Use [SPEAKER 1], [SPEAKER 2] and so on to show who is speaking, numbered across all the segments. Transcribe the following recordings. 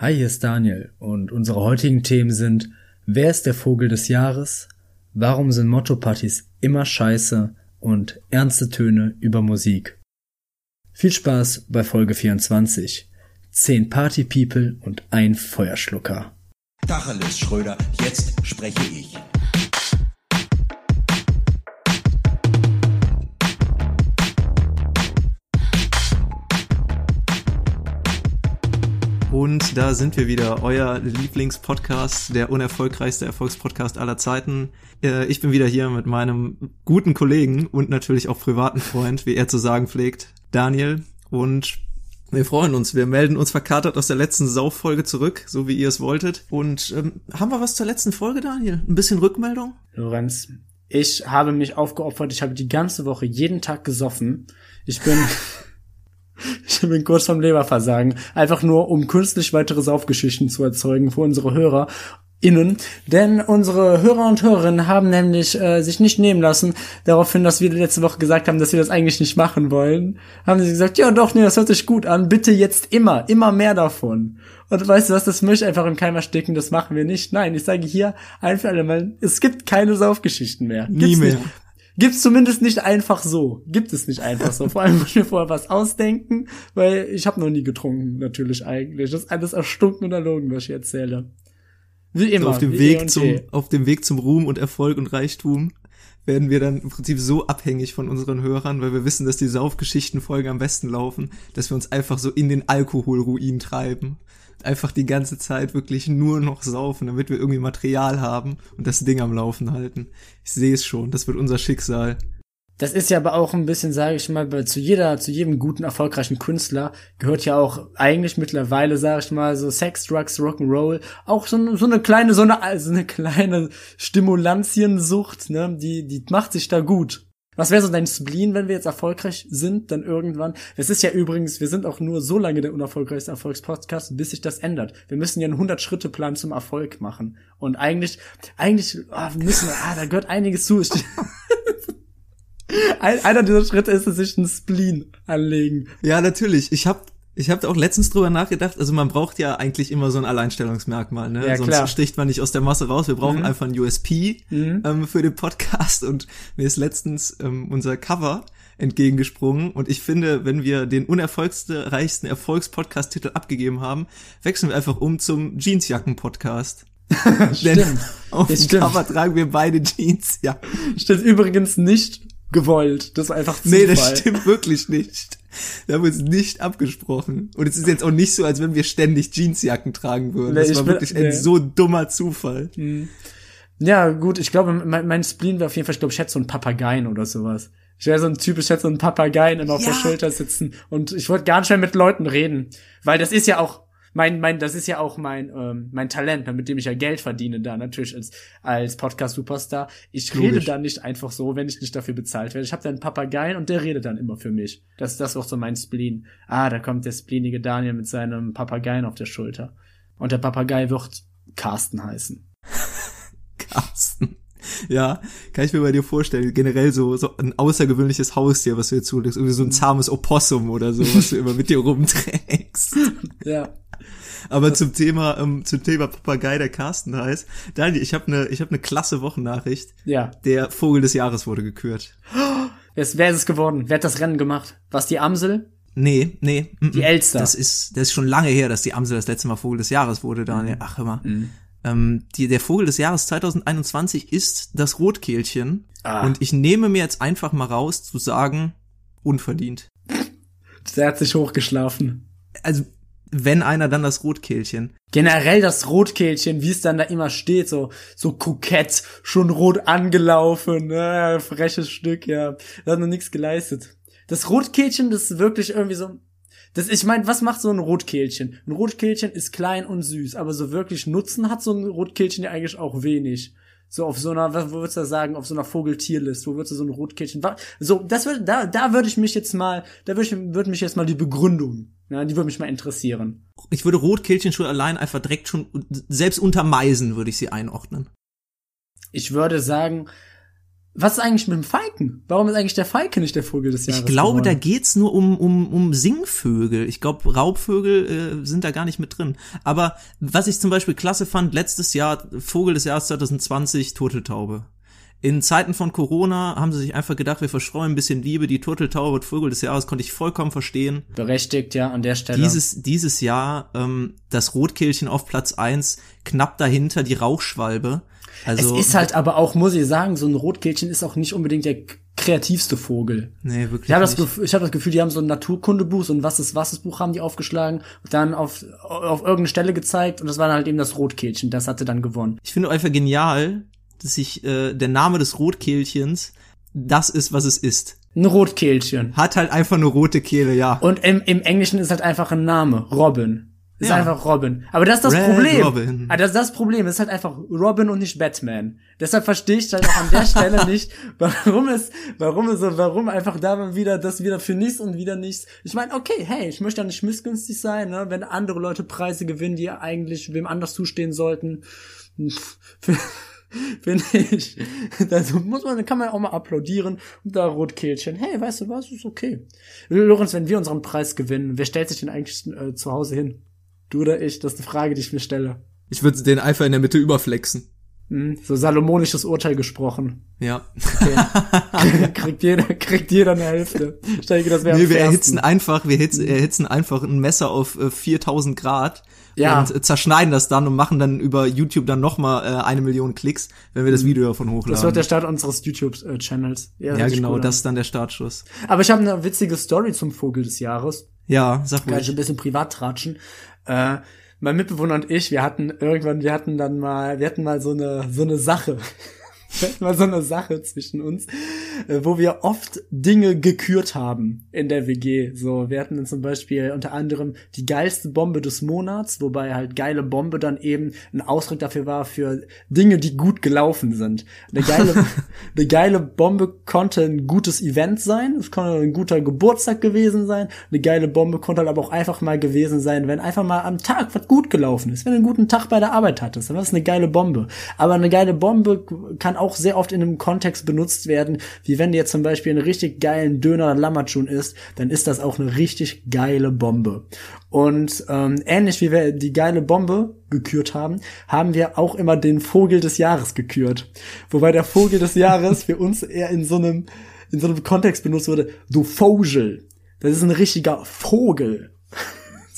[SPEAKER 1] Hi, hier ist Daniel und unsere heutigen Themen sind Wer ist der Vogel des Jahres? Warum sind Motto-Partys immer scheiße? Und ernste Töne über Musik. Viel Spaß bei Folge 24. 10 Party-People und ein Feuerschlucker.
[SPEAKER 2] Tacheles, Schröder, jetzt spreche ich.
[SPEAKER 3] Und da sind wir wieder, euer Lieblingspodcast, der unerfolgreichste Erfolgspodcast aller Zeiten. Äh, ich bin wieder hier mit meinem guten Kollegen und natürlich auch privaten Freund, wie er zu sagen pflegt, Daniel. Und wir freuen uns. Wir melden uns verkatert aus der letzten Sauffolge zurück, so wie ihr es wolltet. Und ähm, haben wir was zur letzten Folge, Daniel? Ein bisschen Rückmeldung?
[SPEAKER 4] Lorenz, ich habe mich aufgeopfert. Ich habe die ganze Woche jeden Tag gesoffen. Ich bin Ich bin kurz vom Leberversagen. Einfach nur, um künstlich weitere Saufgeschichten zu erzeugen für unsere Hörer. Innen, denn unsere Hörer und Hörerinnen haben nämlich äh, sich nicht nehmen lassen, daraufhin, dass wir letzte Woche gesagt haben, dass wir das eigentlich nicht machen wollen, haben sie gesagt, ja doch, nee, das hört sich gut an, bitte jetzt immer, immer mehr davon. Und weißt du was, das möchte einfach im Keim ersticken, das machen wir nicht. Nein, ich sage hier ein für alle Mal, es gibt keine Saufgeschichten mehr. Gibt's
[SPEAKER 3] Nie mehr.
[SPEAKER 4] Nicht. Gibt's zumindest nicht einfach so. Gibt es nicht einfach so. Vor allem muss ich mir vorher was ausdenken, weil ich habe noch nie getrunken, natürlich eigentlich. Das ist alles erstunken und erlogen, was ich erzähle. Wie immer.
[SPEAKER 3] So auf dem Weg
[SPEAKER 4] und
[SPEAKER 3] zum, auf dem Weg zum Ruhm und Erfolg und Reichtum werden wir dann im Prinzip so abhängig von unseren Hörern, weil wir wissen, dass die Saufgeschichtenfolgen am besten laufen, dass wir uns einfach so in den Alkoholruin treiben. Einfach die ganze Zeit wirklich nur noch saufen, damit wir irgendwie Material haben und das Ding am Laufen halten. Ich sehe es schon, das wird unser Schicksal.
[SPEAKER 4] Das ist ja aber auch ein bisschen, sage ich mal, zu jeder, zu jedem guten, erfolgreichen Künstler gehört ja auch eigentlich mittlerweile, sage ich mal, so Sex, Drugs, Rock'n'Roll, auch so, so eine kleine, so eine, also eine kleine Stimulantiensucht, ne, die, die macht sich da gut. Was wäre so dein Spleen, wenn wir jetzt erfolgreich sind, dann irgendwann? Es ist ja übrigens, wir sind auch nur so lange der unerfolgreichste Erfolgspodcast, bis sich das ändert. Wir müssen ja einen 100-Schritte-Plan zum Erfolg machen. Und eigentlich, eigentlich ah, müssen wir, ah, da gehört einiges zu. Einer dieser Schritte ist es, sich einen Spleen anlegen.
[SPEAKER 3] Ja, natürlich. Ich habe ich hab da auch letztens drüber nachgedacht. Also man braucht ja eigentlich immer so ein Alleinstellungsmerkmal, ne?
[SPEAKER 4] Ja,
[SPEAKER 3] Sonst
[SPEAKER 4] klar.
[SPEAKER 3] sticht man nicht aus der Masse raus. Wir brauchen
[SPEAKER 4] Mhm.
[SPEAKER 3] einfach ein USP
[SPEAKER 4] Mhm.
[SPEAKER 3] ähm, für den Podcast. Und mir ist letztens ähm, unser Cover entgegengesprungen. Und ich finde, wenn wir den unerfolgste, reichsten Erfolgspodcast-Titel abgegeben haben, wechseln wir einfach um zum Jeansjacken-Podcast. Denn auf dem
[SPEAKER 4] stimmt.
[SPEAKER 3] Cover tragen wir beide Jeans. Ja.
[SPEAKER 4] Steht übrigens nicht gewollt. Das ist einfach Zufall.
[SPEAKER 3] Nee, das stimmt wirklich nicht. Wir haben uns nicht abgesprochen. Und es ist jetzt auch nicht so, als wenn wir ständig Jeansjacken tragen würden.
[SPEAKER 4] Nee,
[SPEAKER 3] Das war
[SPEAKER 4] bin-
[SPEAKER 3] wirklich
[SPEAKER 4] nee.
[SPEAKER 3] ein so dummer Zufall.
[SPEAKER 4] Ja, gut, ich glaube, mein, mein Spleen wäre auf jeden Fall, ich glaube, ich hätte so einen Papageien oder sowas. Ich wäre so ein Typ, ich hätte so einen Papageien immer auf der. Schulter sitzen und ich wollte gar nicht mehr mit Leuten reden. Weil das ist ja auch mein, mein, das ist ja auch mein, ähm, mein Talent, ne, mit dem ich ja Geld verdiene da natürlich als, als Podcast-Superstar. Ich rede
[SPEAKER 3] Logisch.
[SPEAKER 4] dann nicht einfach so, wenn ich nicht dafür bezahlt werde. Ich habe da einen Papageien und der redet dann immer für mich. Das, das ist auch so mein Spleen. Ah, da kommt der spleenige Daniel mit seinem Papageien auf der Schulter. Und der Papagei wird Carsten heißen.
[SPEAKER 3] Carsten. Ja, kann ich mir bei dir vorstellen. Generell so, so ein außergewöhnliches Haustier, was du jetzt zulegst. Irgendwie so ein zahmes Opossum oder so, was du immer mit dir rumträgst.
[SPEAKER 4] Ja.
[SPEAKER 3] Aber zum Thema, ähm, zum Thema Papagei, der Carsten heißt. Daniel, ich habe eine, ich habe eine klasse Wochennachricht.
[SPEAKER 4] Ja.
[SPEAKER 3] Der Vogel des Jahres wurde gekürt.
[SPEAKER 4] Wer ist, wer ist es geworden? Wer hat das Rennen gemacht? Was die Amsel?
[SPEAKER 3] Nee, nee. mm,
[SPEAKER 4] Die. Elster.
[SPEAKER 3] Das ist, das ist schon lange her, dass die Amsel das letzte Mal Vogel des Jahres wurde, Daniel. Ach, immer. Ähm, die, der Vogel des Jahres 2021 ist das Rotkehlchen.
[SPEAKER 4] Ah.
[SPEAKER 3] Und ich nehme mir jetzt einfach mal raus zu sagen, unverdient.
[SPEAKER 4] Der hat sich hochgeschlafen.
[SPEAKER 3] Also, wenn einer, dann das Rotkehlchen.
[SPEAKER 4] Generell das Rotkehlchen, wie es dann da immer steht, so, so kokett, schon rot angelaufen, äh, freches Stück, ja. Da hat noch nichts geleistet. Das Rotkehlchen, das ist wirklich irgendwie so, das, ich meine, was macht so ein Rotkehlchen? Ein Rotkehlchen ist klein und süß, aber so wirklich Nutzen hat so ein Rotkehlchen ja eigentlich auch wenig. So auf so einer, was wo würdest du sagen, auf so einer Vogeltierlist, wo würdest du so ein Rotkehlchen, so, das würde, da, da würde ich mich jetzt mal, da würde ich, würde mich jetzt mal die Begründung, ja, die würde mich mal interessieren.
[SPEAKER 3] Ich würde Rotkehlchen schon allein einfach direkt schon, selbst unter Meisen würde ich sie einordnen.
[SPEAKER 4] Ich würde sagen, Was ist eigentlich mit dem Falken? Warum ist eigentlich der Falke nicht der Vogel des Jahres?
[SPEAKER 3] Ich glaube, da
[SPEAKER 4] geworden?
[SPEAKER 3] geht's nur um, um, um Singvögel. Ich glaube, Raubvögel äh, sind da gar nicht mit drin. Aber was ich zum Beispiel klasse fand, letztes Jahr, Vogel des Jahres 2020, Turteltaube. In Zeiten von Corona haben sie sich einfach gedacht, wir verstreuen ein bisschen Liebe, die Turteltaube wird Vogel des Jahres, konnte ich vollkommen verstehen.
[SPEAKER 4] berechtigt, ja, an der Stelle.
[SPEAKER 3] Dieses, dieses Jahr ähm, das Rotkehlchen auf Platz eins, knapp dahinter die Rauchschwalbe. Also,
[SPEAKER 4] es ist halt aber auch, muss ich sagen, so ein Rotkehlchen ist auch nicht unbedingt der kreativste Vogel.
[SPEAKER 3] nee, wirklich
[SPEAKER 4] Ich habe das. Gefühl- ich hab das Gefühl, die haben so ein Naturkundebuch, so ein Was ist was ist Buch haben die aufgeschlagen und dann auf, auf irgendeine Stelle gezeigt und das war dann halt eben das Rotkehlchen, das hatte dann gewonnen.
[SPEAKER 3] Ich finde einfach genial, dass sich äh, der Name des Rotkehlchens das ist, was es ist.
[SPEAKER 4] Ein Rotkehlchen.
[SPEAKER 3] Hat halt einfach eine rote Kehle, ja.
[SPEAKER 4] Und im, im Englischen ist halt einfach ein Name. Robin. Ist
[SPEAKER 3] Ja.
[SPEAKER 4] einfach Robin. Aber das ist das
[SPEAKER 3] Red
[SPEAKER 4] Problem.
[SPEAKER 3] Robin.
[SPEAKER 4] Ah, das ist das Problem. Es ist halt einfach Robin und nicht Batman. Deshalb verstehe ich halt auch an der Stelle nicht, warum es, warum es, warum einfach da wieder das wieder für nichts und wieder nichts. Ich meine, okay, hey, ich möchte ja nicht missgünstig sein, ne, wenn andere Leute Preise gewinnen, die eigentlich wem anders zustehen sollten. Finde ich. Also muss man, kann man auch mal applaudieren und da Rotkehlchen. Hey, weißt du was? Ist okay. Lorenz, wenn wir unseren Preis gewinnen, wer stellt sich denn eigentlich äh, zu Hause hin? Du oder ich? Das ist eine Frage, die ich mir stelle.
[SPEAKER 3] Ich würde den einfach in der Mitte überflexen.
[SPEAKER 4] Hm, so salomonisches Urteil gesprochen.
[SPEAKER 3] Ja.
[SPEAKER 4] Okay. kriegt jeder, kriegt jeder eine Hälfte. Stell dir das wäre
[SPEAKER 3] Nee, wir
[SPEAKER 4] fairsten.
[SPEAKER 3] erhitzen einfach, wir erhitzen, erhitzen einfach ein Messer auf äh, 4000 Grad
[SPEAKER 4] Ja.
[SPEAKER 3] und äh, zerschneiden das dann und machen dann über YouTube dann nochmal äh, eine Million Klicks, wenn wir das Video davon
[SPEAKER 4] Das wird
[SPEAKER 3] hochladen.
[SPEAKER 4] der Start unseres YouTube-Channels.
[SPEAKER 3] ja,
[SPEAKER 4] sich
[SPEAKER 3] genau,
[SPEAKER 4] cool
[SPEAKER 3] das ist dann der Startschuss.
[SPEAKER 4] Aber ich habe eine witzige Story zum Vogel des Jahres.
[SPEAKER 3] Ja, sag
[SPEAKER 4] Kann ich ein bisschen privat tratschen. Äh, mein Mitbewohner und ich, wir hatten irgendwann, wir hatten dann mal, wir hatten mal so eine, so eine Sache. Hatten mal so eine Sache zwischen uns, äh, wo wir oft Dinge gekürt haben in der WG. So, wir hatten dann zum Beispiel unter anderem die geilste Bombe des Monats, wobei halt geile Bombe dann eben ein Ausdruck dafür war für Dinge, die gut gelaufen sind. Eine geile, eine geile Bombe konnte ein gutes Event sein, es konnte ein guter Geburtstag gewesen sein. Eine geile Bombe konnte halt aber auch einfach mal gewesen sein, wenn einfach mal am Tag was gut gelaufen ist, wenn du einen guten Tag bei der Arbeit hattest, dann war das eine geile Bombe. Aber eine geile Bombe kann auch sehr oft in einem Kontext benutzt werden, wie wenn du jetzt zum Beispiel einen richtig geilen Döner Lammertschun isst, dann ist das auch eine richtig geile Bombe. Und ähm, ähnlich wie wir die geile Bombe gekürt haben, haben wir auch immer den Vogel des Jahres gekürt. Wobei der Vogel des Jahres für uns eher in so einem in so einem Kontext benutzt wurde, du Vogel. Das ist ein richtiger Vogel.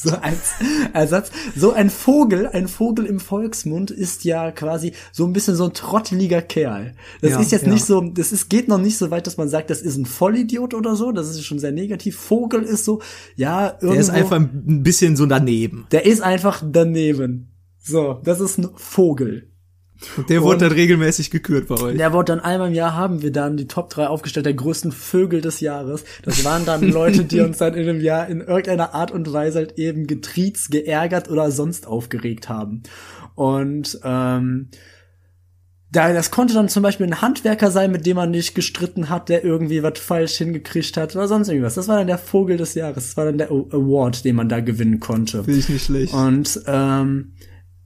[SPEAKER 4] So als Ersatz. So ein Vogel, ein Vogel im Volksmund ist ja quasi so ein bisschen so ein trotteliger Kerl. Das
[SPEAKER 3] Ja,
[SPEAKER 4] ist jetzt
[SPEAKER 3] ja.
[SPEAKER 4] nicht so, das ist, geht noch nicht so weit, dass man sagt, das ist ein Vollidiot oder so. Das ist schon sehr negativ. Vogel ist so, ja, irgendwo.
[SPEAKER 3] Der ist einfach ein bisschen so daneben.
[SPEAKER 4] der ist einfach daneben. So, das ist ein Vogel.
[SPEAKER 3] Und der wurde dann regelmäßig gekürt bei euch.
[SPEAKER 4] Der wurde dann einmal im Jahr haben wir dann die Top 3 aufgestellt der größten Vögel des Jahres. Das waren dann Leute, die uns dann in einem Jahr in irgendeiner Art und Weise halt eben getriezt, geärgert oder sonst aufgeregt haben. Und ähm, da, das konnte dann zum Beispiel ein Handwerker sein, mit dem man nicht gestritten hat, der irgendwie was falsch hingekriegt hat oder sonst irgendwas. Das war dann der Vogel des Jahres. Das war dann der Award, den man da gewinnen konnte.
[SPEAKER 3] Finde ich nicht schlecht.
[SPEAKER 4] Und ähm,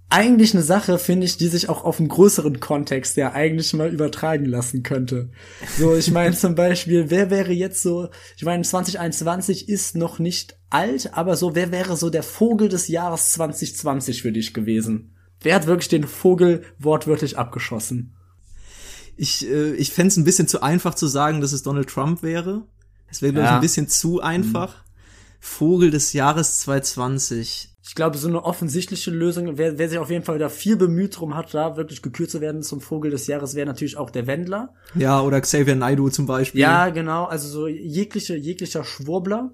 [SPEAKER 4] eigentlich eine Sache, finde ich, die sich auch auf einen größeren Kontext ja eigentlich mal übertragen lassen könnte. So, ich meine zum Beispiel, wer wäre jetzt so, ich meine, 2021 ist noch nicht alt, aber so, wer wäre so der Vogel des Jahres 2020 für dich gewesen? Wer hat wirklich den Vogel wortwörtlich abgeschossen?
[SPEAKER 3] Ich, äh, ich fände es ein bisschen zu einfach zu sagen, dass es Donald Trump wäre. Es wäre, glaube ich,
[SPEAKER 4] Ja.
[SPEAKER 3] ein bisschen zu einfach. Vogel des Jahres 2020.
[SPEAKER 4] Ich glaube, so eine offensichtliche Lösung, wer, wer sich auf jeden Fall da viel bemüht drum hat, da wirklich gekürt zu werden zum Vogel des Jahres, wäre natürlich auch der Wendler.
[SPEAKER 3] Ja, oder Xavier Naidoo zum Beispiel.
[SPEAKER 4] Ja, genau, also so jegliche, jeglicher Schwurbler.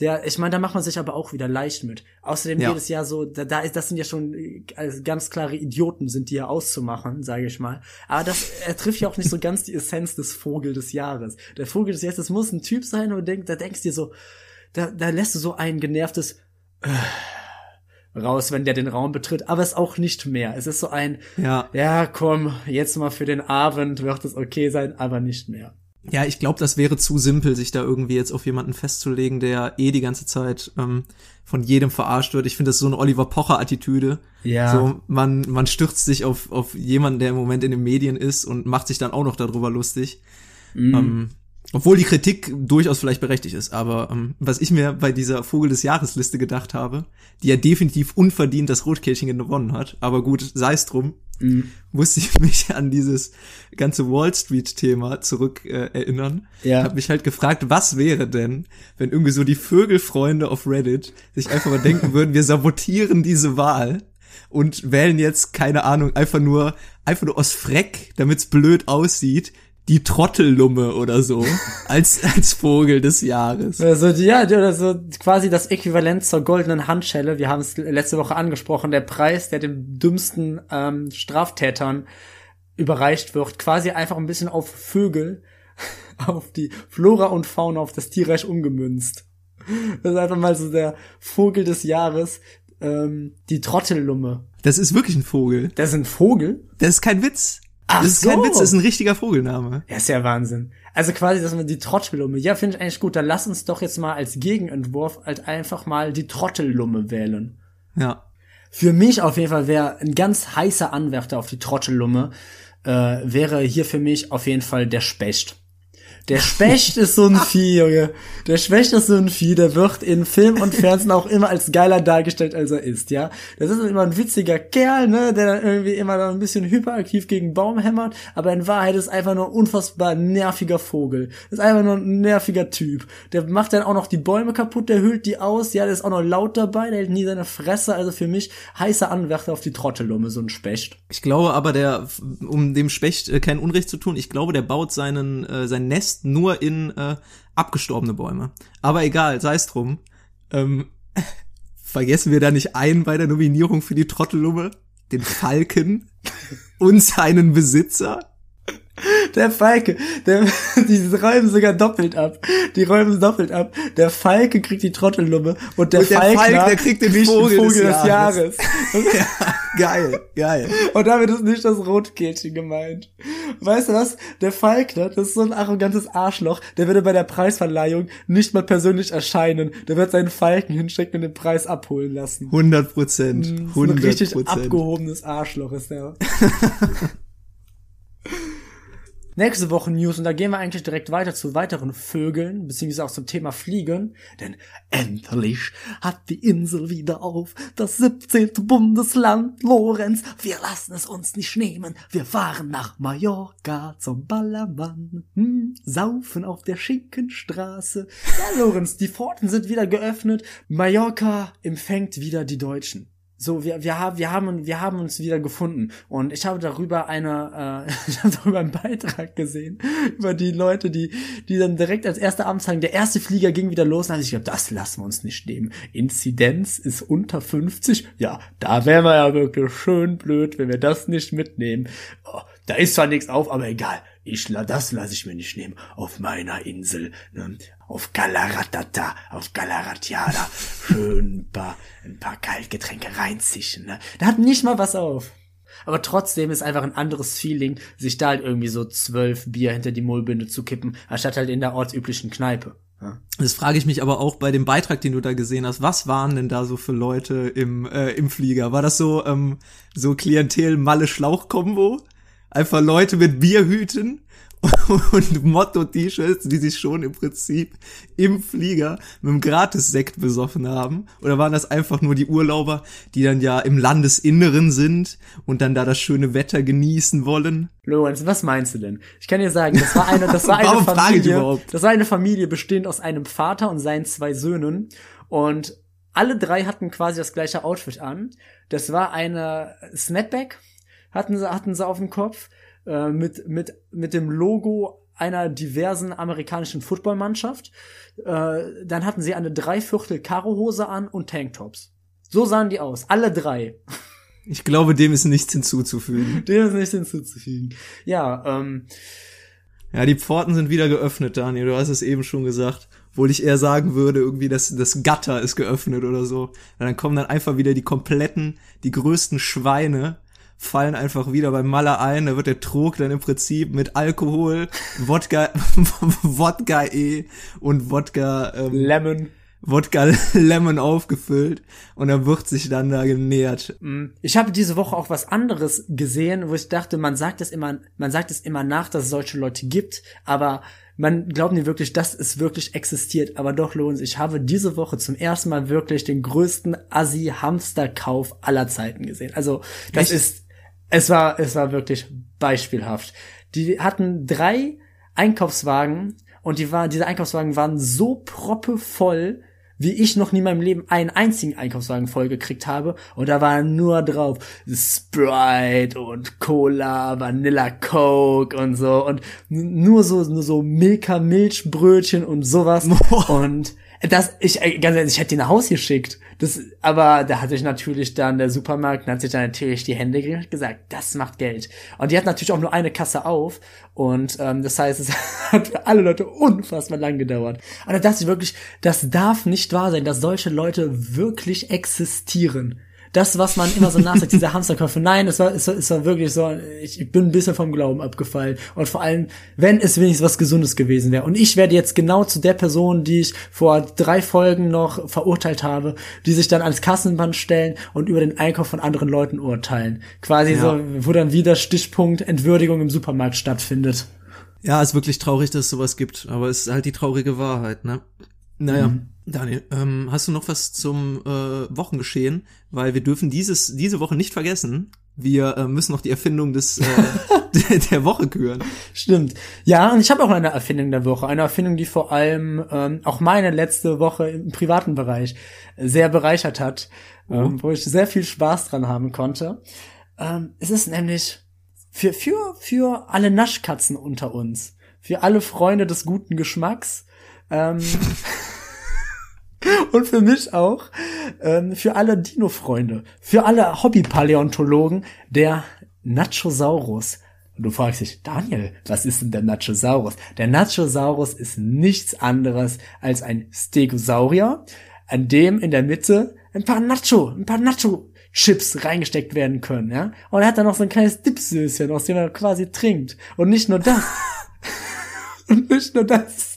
[SPEAKER 4] Der, ich meine, da macht man sich aber auch wieder leicht mit. Außerdem
[SPEAKER 3] Ja.
[SPEAKER 4] jedes Jahr so, da, da ist, das sind ja schon äh, ganz klare Idioten, sind die ja auszumachen, sage ich mal. Aber das, er trifft ja auch nicht so ganz die Essenz des Vogel des Jahres. Der Vogel des Jahres, das muss ein Typ sein, wo du denkst, da denkst du dir so, da, da lässt du so ein genervtes äh, raus, wenn der den Raum betritt, aber es ist auch nicht mehr. Es ist so ein,
[SPEAKER 3] Ja.
[SPEAKER 4] ja, komm, jetzt mal für den Abend wird es okay sein, aber nicht mehr.
[SPEAKER 3] Ja, ich glaube, das wäre zu simpel, sich da irgendwie jetzt auf jemanden festzulegen, der eh die ganze Zeit ähm, von jedem verarscht wird. Ich finde das so eine Oliver Pocher-Attitüde.
[SPEAKER 4] Ja.
[SPEAKER 3] So, man, man stürzt sich auf, auf jemanden, der im Moment in den Medien ist und macht sich dann auch noch darüber lustig.
[SPEAKER 4] Mhm.
[SPEAKER 3] Ähm, obwohl die Kritik durchaus vielleicht berechtigt ist, aber ähm, was ich mir bei dieser Vogel des Jahresliste gedacht habe, die ja definitiv unverdient das Rotkehlchen gewonnen hat, aber gut, sei es drum,
[SPEAKER 4] Mhm.
[SPEAKER 3] musste ich mich an dieses ganze Wall Street Thema zurück äh, erinnern.
[SPEAKER 4] Ja.
[SPEAKER 3] Hab mich halt gefragt, was wäre denn, wenn irgendwie so die Vögelfreunde auf Reddit sich einfach mal denken würden, wir sabotieren diese Wahl und wählen jetzt keine Ahnung einfach nur einfach nur aus Freck, damit's blöd aussieht, die Trottellumme oder so als als Vogel des Jahres.
[SPEAKER 4] Also ja, die- oder so quasi das Äquivalent zur goldenen Handschelle. Wir haben es letzte Woche angesprochen. Der Preis, der den dümmsten ähm, Straftätern überreicht wird, quasi einfach ein bisschen auf Vögel, auf die Flora und Fauna, auf das Tierreich umgemünzt. Das ist einfach mal so der Vogel des Jahres, ähm, die Trottellumme.
[SPEAKER 3] Das ist wirklich ein Vogel.
[SPEAKER 4] Das ist ein Vogel?
[SPEAKER 3] Das ist kein Witz.
[SPEAKER 4] Ach
[SPEAKER 3] das ist kein
[SPEAKER 4] so.
[SPEAKER 3] Witz, das ist ein richtiger Vogelname.
[SPEAKER 4] Ja, ist ja Wahnsinn. Also quasi, dass man die Trottellumme. Ja, finde ich eigentlich gut. Dann lass uns doch jetzt mal als Gegenentwurf halt einfach mal die Trottellumme wählen.
[SPEAKER 3] Ja.
[SPEAKER 4] Für mich auf jeden Fall wäre ein ganz heißer Anwärter auf die Trottellumme, äh, wäre hier für mich auf jeden Fall der Specht. Der Specht ist so ein Vieh, Junge. Der Specht ist so ein Vieh, der wird in Film und Fernsehen auch immer als geiler dargestellt, als er ist, ja. Das ist immer ein witziger Kerl, ne, der dann irgendwie immer dann ein bisschen hyperaktiv gegen Baum hämmert, aber in Wahrheit ist einfach nur ein unfassbar nerviger Vogel. Ist einfach nur ein nerviger Typ. Der macht dann auch noch die Bäume kaputt, der hüllt die aus, ja, der ist auch noch laut dabei, der hält nie seine Fresse, also für mich heißer Anwärter auf die Trottellumme, so ein Specht.
[SPEAKER 3] Ich glaube aber, der, um dem Specht äh, kein Unrecht zu tun, ich glaube, der baut seinen, äh, sein Nest nur in äh, abgestorbene Bäume. Aber egal, sei es drum. Ähm, vergessen wir da nicht einen bei der Nominierung für die Trottellumme? Den Falken und seinen Besitzer?
[SPEAKER 4] Der Falke, der, die räumen sogar doppelt ab. Die räumen doppelt ab. Der Falke kriegt die Trottellumme und der,
[SPEAKER 3] Und der
[SPEAKER 4] Falkner
[SPEAKER 3] Falk, der kriegt den
[SPEAKER 4] kriegt
[SPEAKER 3] Vogel des
[SPEAKER 4] des Jahres.
[SPEAKER 3] ja, geil, geil.
[SPEAKER 4] Und damit ist nicht das Rotkehlchen gemeint. Weißt du was? Der Falkner, das ist so ein arrogantes Arschloch, der würde bei der Preisverleihung nicht mal persönlich erscheinen. Der wird seinen Falken hinschicken und den Preis abholen lassen.
[SPEAKER 3] 100 Prozent.
[SPEAKER 4] Das ist ein
[SPEAKER 3] 100
[SPEAKER 4] richtig
[SPEAKER 3] Prozent.
[SPEAKER 4] abgehobenes Arschloch ist der. Nächste Woche News und da gehen wir eigentlich direkt weiter zu weiteren Vögeln, beziehungsweise auch zum Thema Fliegen. Denn endlich hat die Insel wieder auf. Das 17. Bundesland Lorenz. Wir lassen es uns nicht nehmen. Wir fahren nach Mallorca zum Ballermann. Hm, saufen auf der Schinkenstraße. Ja, Lorenz, die Pforten sind wieder geöffnet. Mallorca empfängt wieder die Deutschen. So, wir, wir haben, wir haben, wir haben uns wieder gefunden. Und ich habe darüber eine, äh, ich habe darüber einen Beitrag gesehen, über die Leute, die, die dann direkt als erste Abend sagen, der erste Flieger ging wieder los. Und ich glaube, das lassen wir uns nicht nehmen. Inzidenz ist unter 50. Ja, da wären wir ja wirklich schön blöd, wenn wir das nicht mitnehmen. Oh, da ist zwar nichts auf, aber egal. Ich, das lasse ich mir nicht nehmen. Auf meiner Insel, ne? Auf Galaratata, auf Galaratiada. Schön ein paar, ein paar Kaltgetränke reinzischen. Ne? Da hat nicht mal was auf. Aber trotzdem ist einfach ein anderes Feeling, sich da halt irgendwie so zwölf Bier hinter die Mullbinde zu kippen, anstatt halt in der ortsüblichen Kneipe.
[SPEAKER 3] Das frage ich mich aber auch bei dem Beitrag, den du da gesehen hast. Was waren denn da so für Leute im, äh, im Flieger? War das so, ähm, so Klientel-Malle-Schlauch-Kombo? Einfach Leute mit Bierhüten und Motto-T-Shirts, die sich schon im Prinzip im Flieger mit einem Gratis-Sekt besoffen haben? Oder waren das einfach nur die Urlauber, die dann ja im Landesinneren sind und dann da das schöne Wetter genießen wollen?
[SPEAKER 4] Lorenz, was meinst du denn? Ich kann dir sagen, das war eine, das war eine
[SPEAKER 3] Warum frage ich
[SPEAKER 4] Familie,
[SPEAKER 3] überhaupt?
[SPEAKER 4] das war eine Familie bestehend aus einem Vater und seinen zwei Söhnen und alle drei hatten quasi das gleiche Outfit an. Das war eine Snapback, hatten sie, hatten sie auf dem Kopf, äh, mit, mit, mit dem Logo einer diversen amerikanischen Footballmannschaft. Äh, dann hatten sie eine Dreiviertel Karohose an und Tanktops. So sahen die aus, alle drei.
[SPEAKER 3] Ich glaube, dem ist nichts hinzuzufügen.
[SPEAKER 4] Dem ist nichts hinzuzufügen. Ja, ähm,
[SPEAKER 3] Ja, die Pforten sind wieder geöffnet, Daniel. Du hast es eben schon gesagt. Obwohl ich eher sagen würde, irgendwie das, das Gatter ist geöffnet oder so. Und dann kommen dann einfach wieder die kompletten, die größten Schweine fallen einfach wieder bei Maler ein. Da wird der Trog dann im Prinzip mit Alkohol, Wodka, Wodka E und Wodka ähm,
[SPEAKER 4] Lemon.
[SPEAKER 3] Wodka Lemon aufgefüllt und er wird sich dann da genährt.
[SPEAKER 4] Ich habe diese Woche auch was anderes gesehen, wo ich dachte, man sagt es immer, man sagt es immer nach, dass es solche Leute gibt, aber man glaubt nicht wirklich, dass es wirklich existiert, aber doch lohnt es. Ich habe diese Woche zum ersten Mal wirklich den größten Assi-Hamster-Kauf aller Zeiten gesehen. Also, das
[SPEAKER 3] Echt?
[SPEAKER 4] ist, es war, es war wirklich beispielhaft. Die hatten drei Einkaufswagen und die waren, diese Einkaufswagen waren so proppevoll, wie ich noch nie in meinem Leben einen einzigen Einkaufswagen vollgekriegt habe. Und da war nur drauf Sprite und Cola, Vanilla Coke und so. Und nur so, nur so Milka Milchbrötchen und sowas. Und das, ich, äh, ganz ehrlich, ich hätte die nach Hause geschickt. Das, aber da hat sich natürlich dann der Supermarkt, hat sich dann natürlich die Hände gesagt, das macht Geld. Und die hat natürlich auch nur eine Kasse auf. Und ähm, das heißt, es hat für alle Leute unfassbar lang gedauert. Und da dachte ich wirklich, das darf nicht wahr sein, dass solche Leute wirklich existieren. Das, was man immer so nachsagt, diese Hamsterkäufe. Nein, es war, es war, es war wirklich so, ich, ich bin ein bisschen vom Glauben abgefallen. Und vor allem, wenn es wenigstens was Gesundes gewesen wäre. Und ich werde jetzt genau zu der Person, die ich vor drei Folgen noch verurteilt habe, die sich dann ans Kassenband stellen und über den Einkauf von anderen Leuten urteilen. Quasi
[SPEAKER 3] Ja.
[SPEAKER 4] so, wo dann wieder Stichpunkt Entwürdigung im Supermarkt stattfindet.
[SPEAKER 3] Ja, ist wirklich traurig, dass es sowas gibt, aber es ist halt die traurige Wahrheit, ne? Naja,
[SPEAKER 4] Mhm.
[SPEAKER 3] Daniel, ähm, hast du noch was zum äh, Wochengeschehen? Weil wir dürfen dieses diese Woche nicht vergessen. Wir äh, müssen noch die Erfindung des äh, der, der Woche küren.
[SPEAKER 4] Stimmt. Ja, und ich habe auch eine Erfindung der Woche. Eine Erfindung, die vor allem ähm, auch meine letzte Woche im privaten Bereich sehr bereichert hat, ähm, wo ich sehr viel Spaß dran haben konnte. Ähm, es ist nämlich für, für, für alle Naschkatzen unter uns, für alle Freunde des guten Geschmacks, ähm, und für mich auch, ähm, für alle Dino-Freunde, für alle Hobby-Paläontologen, der Nachosaurus. Und du fragst dich, Daniel, was ist denn der Nachosaurus? Der Nachosaurus ist nichts anderes als ein Stegosaurier, an dem in der Mitte ein paar Nacho, ein paar Nacho-Chips reingesteckt werden können, ja? Und er hat dann noch so ein kleines Dipsöschen, aus dem er quasi trinkt. Und nicht nur das. Und nicht nur das.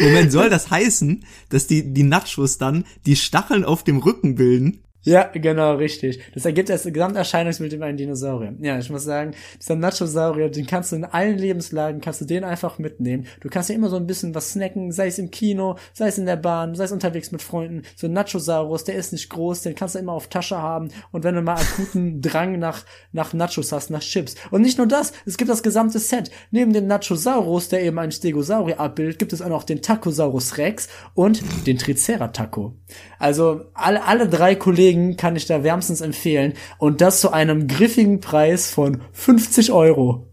[SPEAKER 3] Moment, soll das heißen, dass die die Nachos dann die Stacheln auf dem Rücken bilden?
[SPEAKER 4] Ja, genau, richtig. Das ergibt das Gesamterscheinungsbild über einen Dinosaurier. Ja, ich muss sagen, dieser Nachosaurier, den kannst du in allen Lebenslagen, kannst du den einfach mitnehmen. Du kannst ja immer so ein bisschen was snacken, sei es im Kino, sei es in der Bahn, sei es unterwegs mit Freunden. So ein Nachosaurus, der ist nicht groß, den kannst du immer auf Tasche haben. Und wenn du mal akuten Drang nach, nach Nachos hast, nach Chips. Und nicht nur das, es gibt das gesamte Set. Neben dem Nachosaurus, der eben einen Stegosaurier abbildet, gibt es auch noch den Tacosaurus Rex und den Tricerataco. Also alle, alle drei Kollegen kann ich da wärmstens empfehlen. Und das zu einem griffigen Preis von 50 Euro.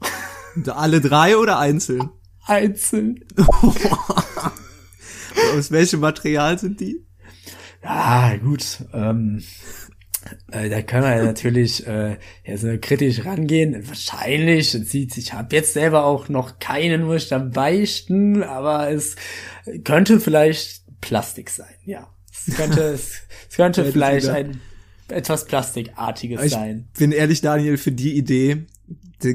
[SPEAKER 3] Alle drei oder einzeln?
[SPEAKER 4] Einzeln.
[SPEAKER 3] Aus welchem Material sind die?
[SPEAKER 4] Ja, gut. Ähm, äh, da können wir natürlich äh, ja, so kritisch rangehen. Wahrscheinlich sieht ich habe jetzt selber auch noch keinen, muss ich dann beichten, aber es könnte vielleicht Plastik sein, ja. Es könnte, es, könnte vielleicht ein etwas Plastikartiges
[SPEAKER 3] Ich
[SPEAKER 4] sein.
[SPEAKER 3] bin ehrlich, Daniel, für die Idee,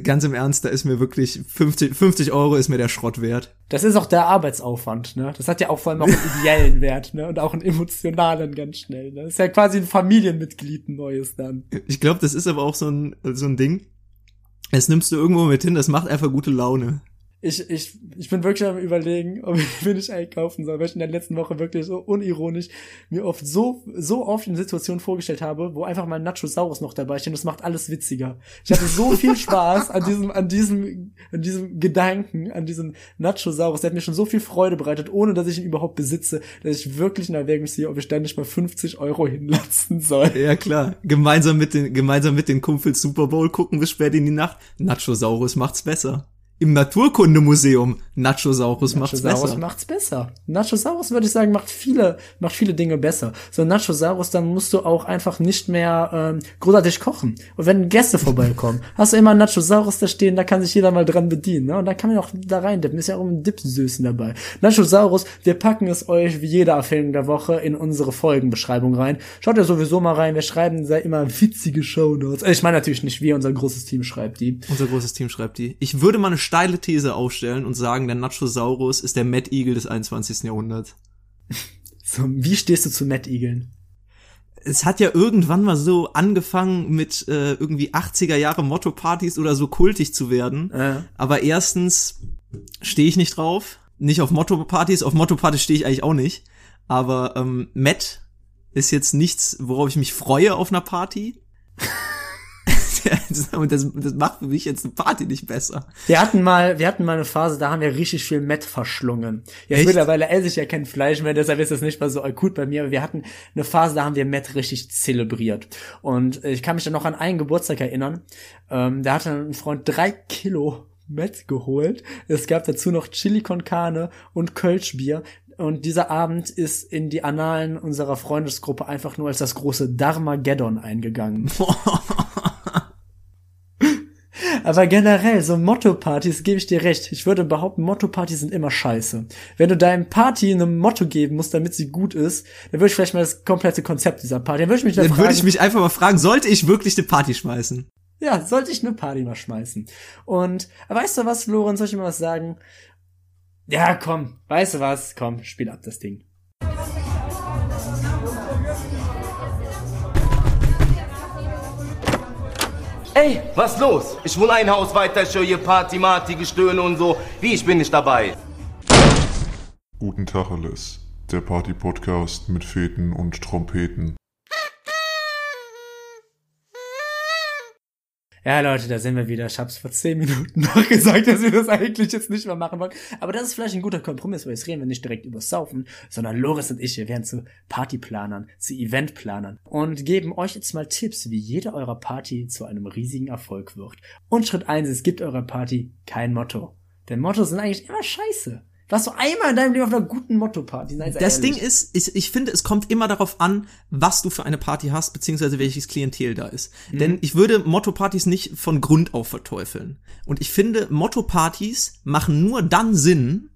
[SPEAKER 3] ganz im Ernst, da ist mir wirklich 50, 50 Euro ist mir der Schrott wert.
[SPEAKER 4] Das ist auch der Arbeitsaufwand, ne? Das hat ja auch vor allem auch einen ideellen Wert, ne? Und auch einen emotionalen ganz schnell, ne? Das ist ja quasi ein Familienmitglied, ein neues dann.
[SPEAKER 3] Ich glaube, das ist aber auch so ein, so ein Ding. Das nimmst du irgendwo mit hin, das macht einfach gute Laune.
[SPEAKER 4] Ich, ich, ich bin wirklich am überlegen, ob ich mir nicht einkaufen soll, weil ich in der letzten Woche wirklich so unironisch mir oft so, so oft eine Situation vorgestellt habe, wo einfach mal Nachosaurus noch dabei steht und das macht alles witziger. Ich hatte so viel Spaß an diesem, an diesem, an diesem Gedanken, an diesem Nachosaurus, der hat mir schon so viel Freude bereitet, ohne dass ich ihn überhaupt besitze, dass ich wirklich in Erwägung ziehe, ob ich dann nicht mal 50 Euro hinlassen soll.
[SPEAKER 3] Ja, klar. Gemeinsam mit den, gemeinsam mit den Kumpels Super Bowl gucken bis spät in die Nacht. Nachosaurus macht's besser. Im Naturkundemuseum. Nachosaurus macht's
[SPEAKER 4] Nachosaurus
[SPEAKER 3] besser.
[SPEAKER 4] macht's besser. Nachosaurus würde ich sagen, macht viele, macht viele Dinge besser. So ein Nachosaurus, dann musst du auch einfach nicht mehr ähm, großartig kochen. Und wenn Gäste vorbeikommen, hast du immer einen Nachosaurus da stehen, da kann sich jeder mal dran bedienen. Ne? Und da kann man auch da rein dippen. Ist ja auch ein Dipsüßen dabei. Nachosaurus, wir packen es euch wie jede Erfindung der Woche in unsere Folgenbeschreibung rein. Schaut ja sowieso mal rein. Wir schreiben da immer witzige Shownotes. Äh, Ich meine natürlich nicht wir, unser großes Team schreibt die.
[SPEAKER 3] Unser großes Team schreibt die. Ich würde mal eine steile These aufstellen und sagen, der Nachosaurus ist der Mad Eagle des 21. Jahrhunderts.
[SPEAKER 4] So, wie stehst du zu Mettigeln?
[SPEAKER 3] Es hat ja irgendwann mal so angefangen mit äh, irgendwie 80er Jahre Motto-Partys oder so kultig zu werden.
[SPEAKER 4] Äh.
[SPEAKER 3] Aber erstens stehe ich nicht drauf. Nicht auf Motto-Partys. Auf Motto-Partys stehe ich eigentlich auch nicht. Aber ähm, Matt ist jetzt nichts, worauf ich mich freue auf einer Party. Und das, das macht für mich jetzt eine Party nicht besser.
[SPEAKER 4] Wir hatten mal, wir hatten mal eine Phase, da haben wir richtig viel Met verschlungen. Jetzt
[SPEAKER 3] Echt?
[SPEAKER 4] mittlerweile esse ich ja kein Fleisch mehr, deshalb ist das nicht mal so akut bei mir. Aber wir hatten eine Phase, da haben wir Met richtig zelebriert. Und ich kann mich dann noch an einen Geburtstag erinnern. Ähm, da hatte ein Freund drei Kilo Met geholt. Es gab dazu noch Chili con Carne und Kölschbier. Und dieser Abend ist in die Annalen unserer Freundesgruppe einfach nur als das große Dharmageddon eingegangen. Aber generell, so Motto-Partys gebe ich dir recht. Ich würde behaupten, Motto-Partys sind immer scheiße. Wenn du deinem Party eine Motto geben musst, damit sie gut ist, dann würde ich vielleicht mal das komplette Konzept dieser Party, dann würde ich mich dann,
[SPEAKER 3] Dann
[SPEAKER 4] fragen,
[SPEAKER 3] würde ich mich einfach mal fragen, sollte ich wirklich eine Party schmeißen?
[SPEAKER 4] ja, sollte ich eine Party mal schmeißen? Und, weißt du was, Lorenz, soll ich mal was sagen? Ja, komm, weißt du was? Komm, spiel ab das Ding.
[SPEAKER 5] Ey, was los? Ich wohne ein Haus weiter, ich höre hier Party, Marty, Gestöhne und so. Wie, ich bin nicht dabei.
[SPEAKER 6] Guten Tacheles, der Party-Podcast mit Feten und Trompeten.
[SPEAKER 4] Ja, Leute, da sind wir wieder. Ich hab's vor zehn Minuten noch gesagt, dass wir das eigentlich jetzt nicht mehr machen wollen. Aber das ist vielleicht ein guter Kompromiss, weil jetzt reden wir nicht direkt über Saufen, sondern Loris und ich, wir werden zu Partyplanern, zu Eventplanern und geben euch jetzt mal Tipps, wie jede eurer Party zu einem riesigen Erfolg wird. Und Schritt eins: es gibt eurer Party kein Motto. Denn Mottos sind eigentlich immer scheiße. Warst du einmal in deinem Leben auf einer guten Motto-Party? Nein,
[SPEAKER 3] Das
[SPEAKER 4] ehrlich.
[SPEAKER 3] Ding ist, ich, ich finde, es kommt immer darauf an, was du für eine Party hast, beziehungsweise welches Klientel da ist.
[SPEAKER 4] Mhm.
[SPEAKER 3] Denn ich würde Motto-Partys nicht von Grund auf verteufeln. Und ich finde, Motto-Partys machen nur dann Sinn,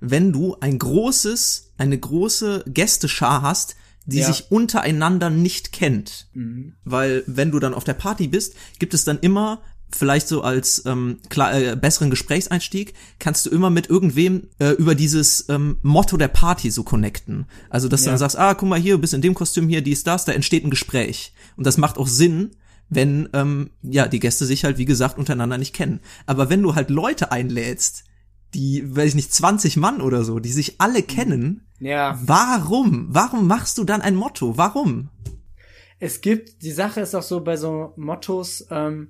[SPEAKER 3] wenn du ein großes, eine große Gästeschar hast, die
[SPEAKER 4] Ja.
[SPEAKER 3] sich untereinander nicht kennt. Weil wenn du dann auf der Party bist, gibt es dann immer vielleicht so als ähm, klar, äh, besseren Gesprächseinstieg kannst du immer mit irgendwem äh, über dieses ähm, Motto der Party so connecten. Also dass du
[SPEAKER 4] Ja.
[SPEAKER 3] dann sagst, ah, guck mal hier, du bist in dem Kostüm hier, dies, das, da entsteht ein Gespräch. Und das macht auch Sinn, wenn ähm, ja die Gäste sich halt wie gesagt untereinander nicht kennen. Aber wenn du halt Leute einlädst, die, weiß ich nicht, 20 Mann oder so, die sich alle kennen,
[SPEAKER 4] Ja.
[SPEAKER 3] warum? Warum machst du dann ein Motto? Warum?
[SPEAKER 4] Es gibt, die Sache ist auch so bei so Mottos, ähm,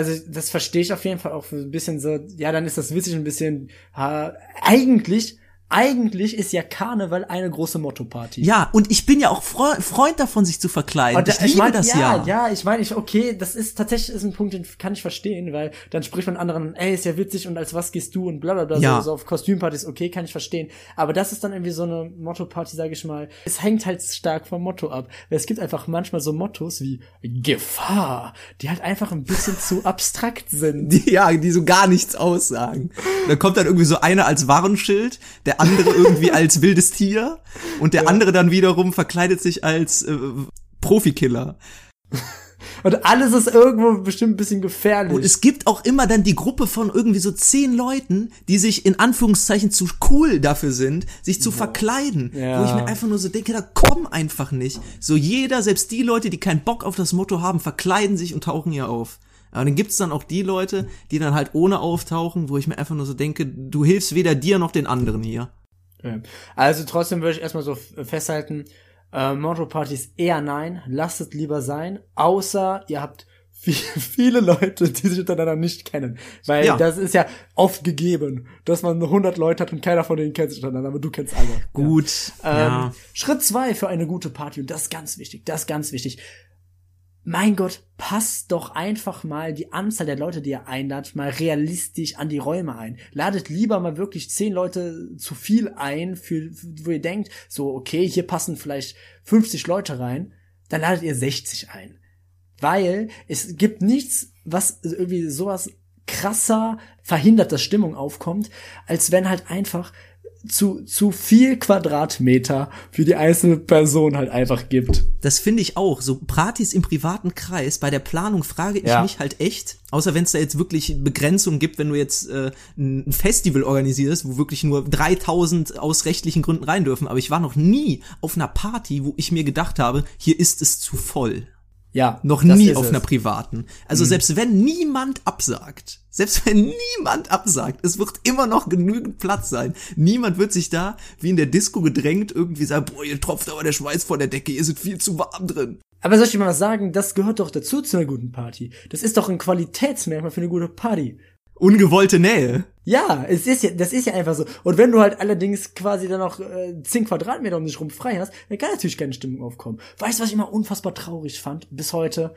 [SPEAKER 4] also das verstehe ich auf jeden Fall auch ein bisschen so, ja, dann ist das witzig ein bisschen, äh, eigentlich, eigentlich ist ja Karneval eine große Motto-Party.
[SPEAKER 3] Ja, und ich bin ja auch Fre Freund davon, sich zu verkleiden.
[SPEAKER 4] Da-
[SPEAKER 3] ich liebe
[SPEAKER 4] mein,
[SPEAKER 3] das
[SPEAKER 4] ja.
[SPEAKER 3] ja.
[SPEAKER 4] Ja, ich meine, ich, okay, das ist tatsächlich ist ein Punkt, den kann ich verstehen, weil dann spricht man anderen, ey, ist ja witzig und als was gehst du und bla bla bla,
[SPEAKER 3] Ja.
[SPEAKER 4] so, so auf Kostümpartys, okay, kann ich verstehen. Aber das ist dann irgendwie so eine Motto-Party, sage ich mal. Es hängt halt stark vom Motto ab. Weil es gibt einfach manchmal so Mottos wie Gefahr, die halt einfach ein bisschen zu abstrakt sind.
[SPEAKER 3] Die, ja, die so gar nichts aussagen. Da kommt dann irgendwie so einer als Warnschild, der andere irgendwie als wildes Tier und der andere dann wiederum verkleidet sich als äh, Profikiller.
[SPEAKER 4] Und alles ist irgendwo bestimmt ein bisschen gefährlich.
[SPEAKER 3] Und es gibt auch immer dann die Gruppe von irgendwie so zehn Leuten, die sich in Anführungszeichen zu cool dafür sind, sich zu verkleiden.
[SPEAKER 4] Ja.
[SPEAKER 3] Wo ich mir einfach nur so denke, da komm einfach nicht. So jeder, selbst die Leute, die keinen Bock auf das Motto haben, verkleiden sich und tauchen hier auf. Aber dann gibt's dann auch die Leute, die dann halt ohne auftauchen, wo ich mir einfach nur so denke, du hilfst weder dir noch den anderen hier.
[SPEAKER 4] Ja. Also trotzdem würde ich erstmal so festhalten, äh, Motto-Partys eher nein, lasst es lieber sein, außer ihr habt viel, viele Leute, die sich untereinander nicht kennen. Weil
[SPEAKER 3] Ja.
[SPEAKER 4] das ist ja oft gegeben, dass man 100 Leute hat und keiner von denen kennt sich untereinander, aber du kennst alle.
[SPEAKER 3] Gut,
[SPEAKER 4] Ja.
[SPEAKER 3] ja.
[SPEAKER 4] Ähm, Schritt zwei für eine gute Party, und das ist ganz wichtig, das ist ganz wichtig. Mein Gott, passt doch einfach mal die Anzahl der Leute, die ihr einladet, mal realistisch an die Räume ein. Ladet lieber mal wirklich zehn Leute zu viel ein, für, wo ihr denkt, so, okay, hier passen vielleicht 50 Leute rein, dann ladet ihr 60 ein. Weil es gibt nichts, was irgendwie sowas krasser verhindert, dass Stimmung aufkommt, als wenn halt einfach zu, zu viel Quadratmeter für die einzelne Person halt einfach gibt.
[SPEAKER 3] Das finde ich auch. So Partys im privaten Kreis, bei der Planung frage ich
[SPEAKER 4] Ja.
[SPEAKER 3] mich halt echt, außer wenn es da jetzt wirklich Begrenzungen gibt, wenn du jetzt äh, ein Festival organisierst, wo wirklich nur 3000 aus rechtlichen Gründen rein dürfen. Aber ich war noch nie auf einer Party, wo ich mir gedacht habe, hier ist es zu voll.
[SPEAKER 4] Ja.
[SPEAKER 3] Noch nie auf
[SPEAKER 4] es.
[SPEAKER 3] einer privaten. Also selbst wenn niemand absagt, selbst wenn niemand absagt, es wird immer noch genügend Platz sein. Niemand wird sich da wie in der Disco gedrängt irgendwie sagen, boah, ihr tropft aber der Schweiß vor der Decke, ihr seid viel zu warm drin.
[SPEAKER 4] Aber soll ich dir mal sagen? Das gehört doch dazu zu einer guten Party. Das ist doch ein Qualitätsmerkmal für eine gute Party.
[SPEAKER 3] Ungewollte Nähe.
[SPEAKER 4] Ja, es ist ja, das ist ja einfach so. Und wenn du halt allerdings quasi dann noch äh, 10 Quadratmeter um dich rum frei hast, dann kann natürlich keine Stimmung aufkommen. Weißt du, was ich immer unfassbar traurig fand bis heute?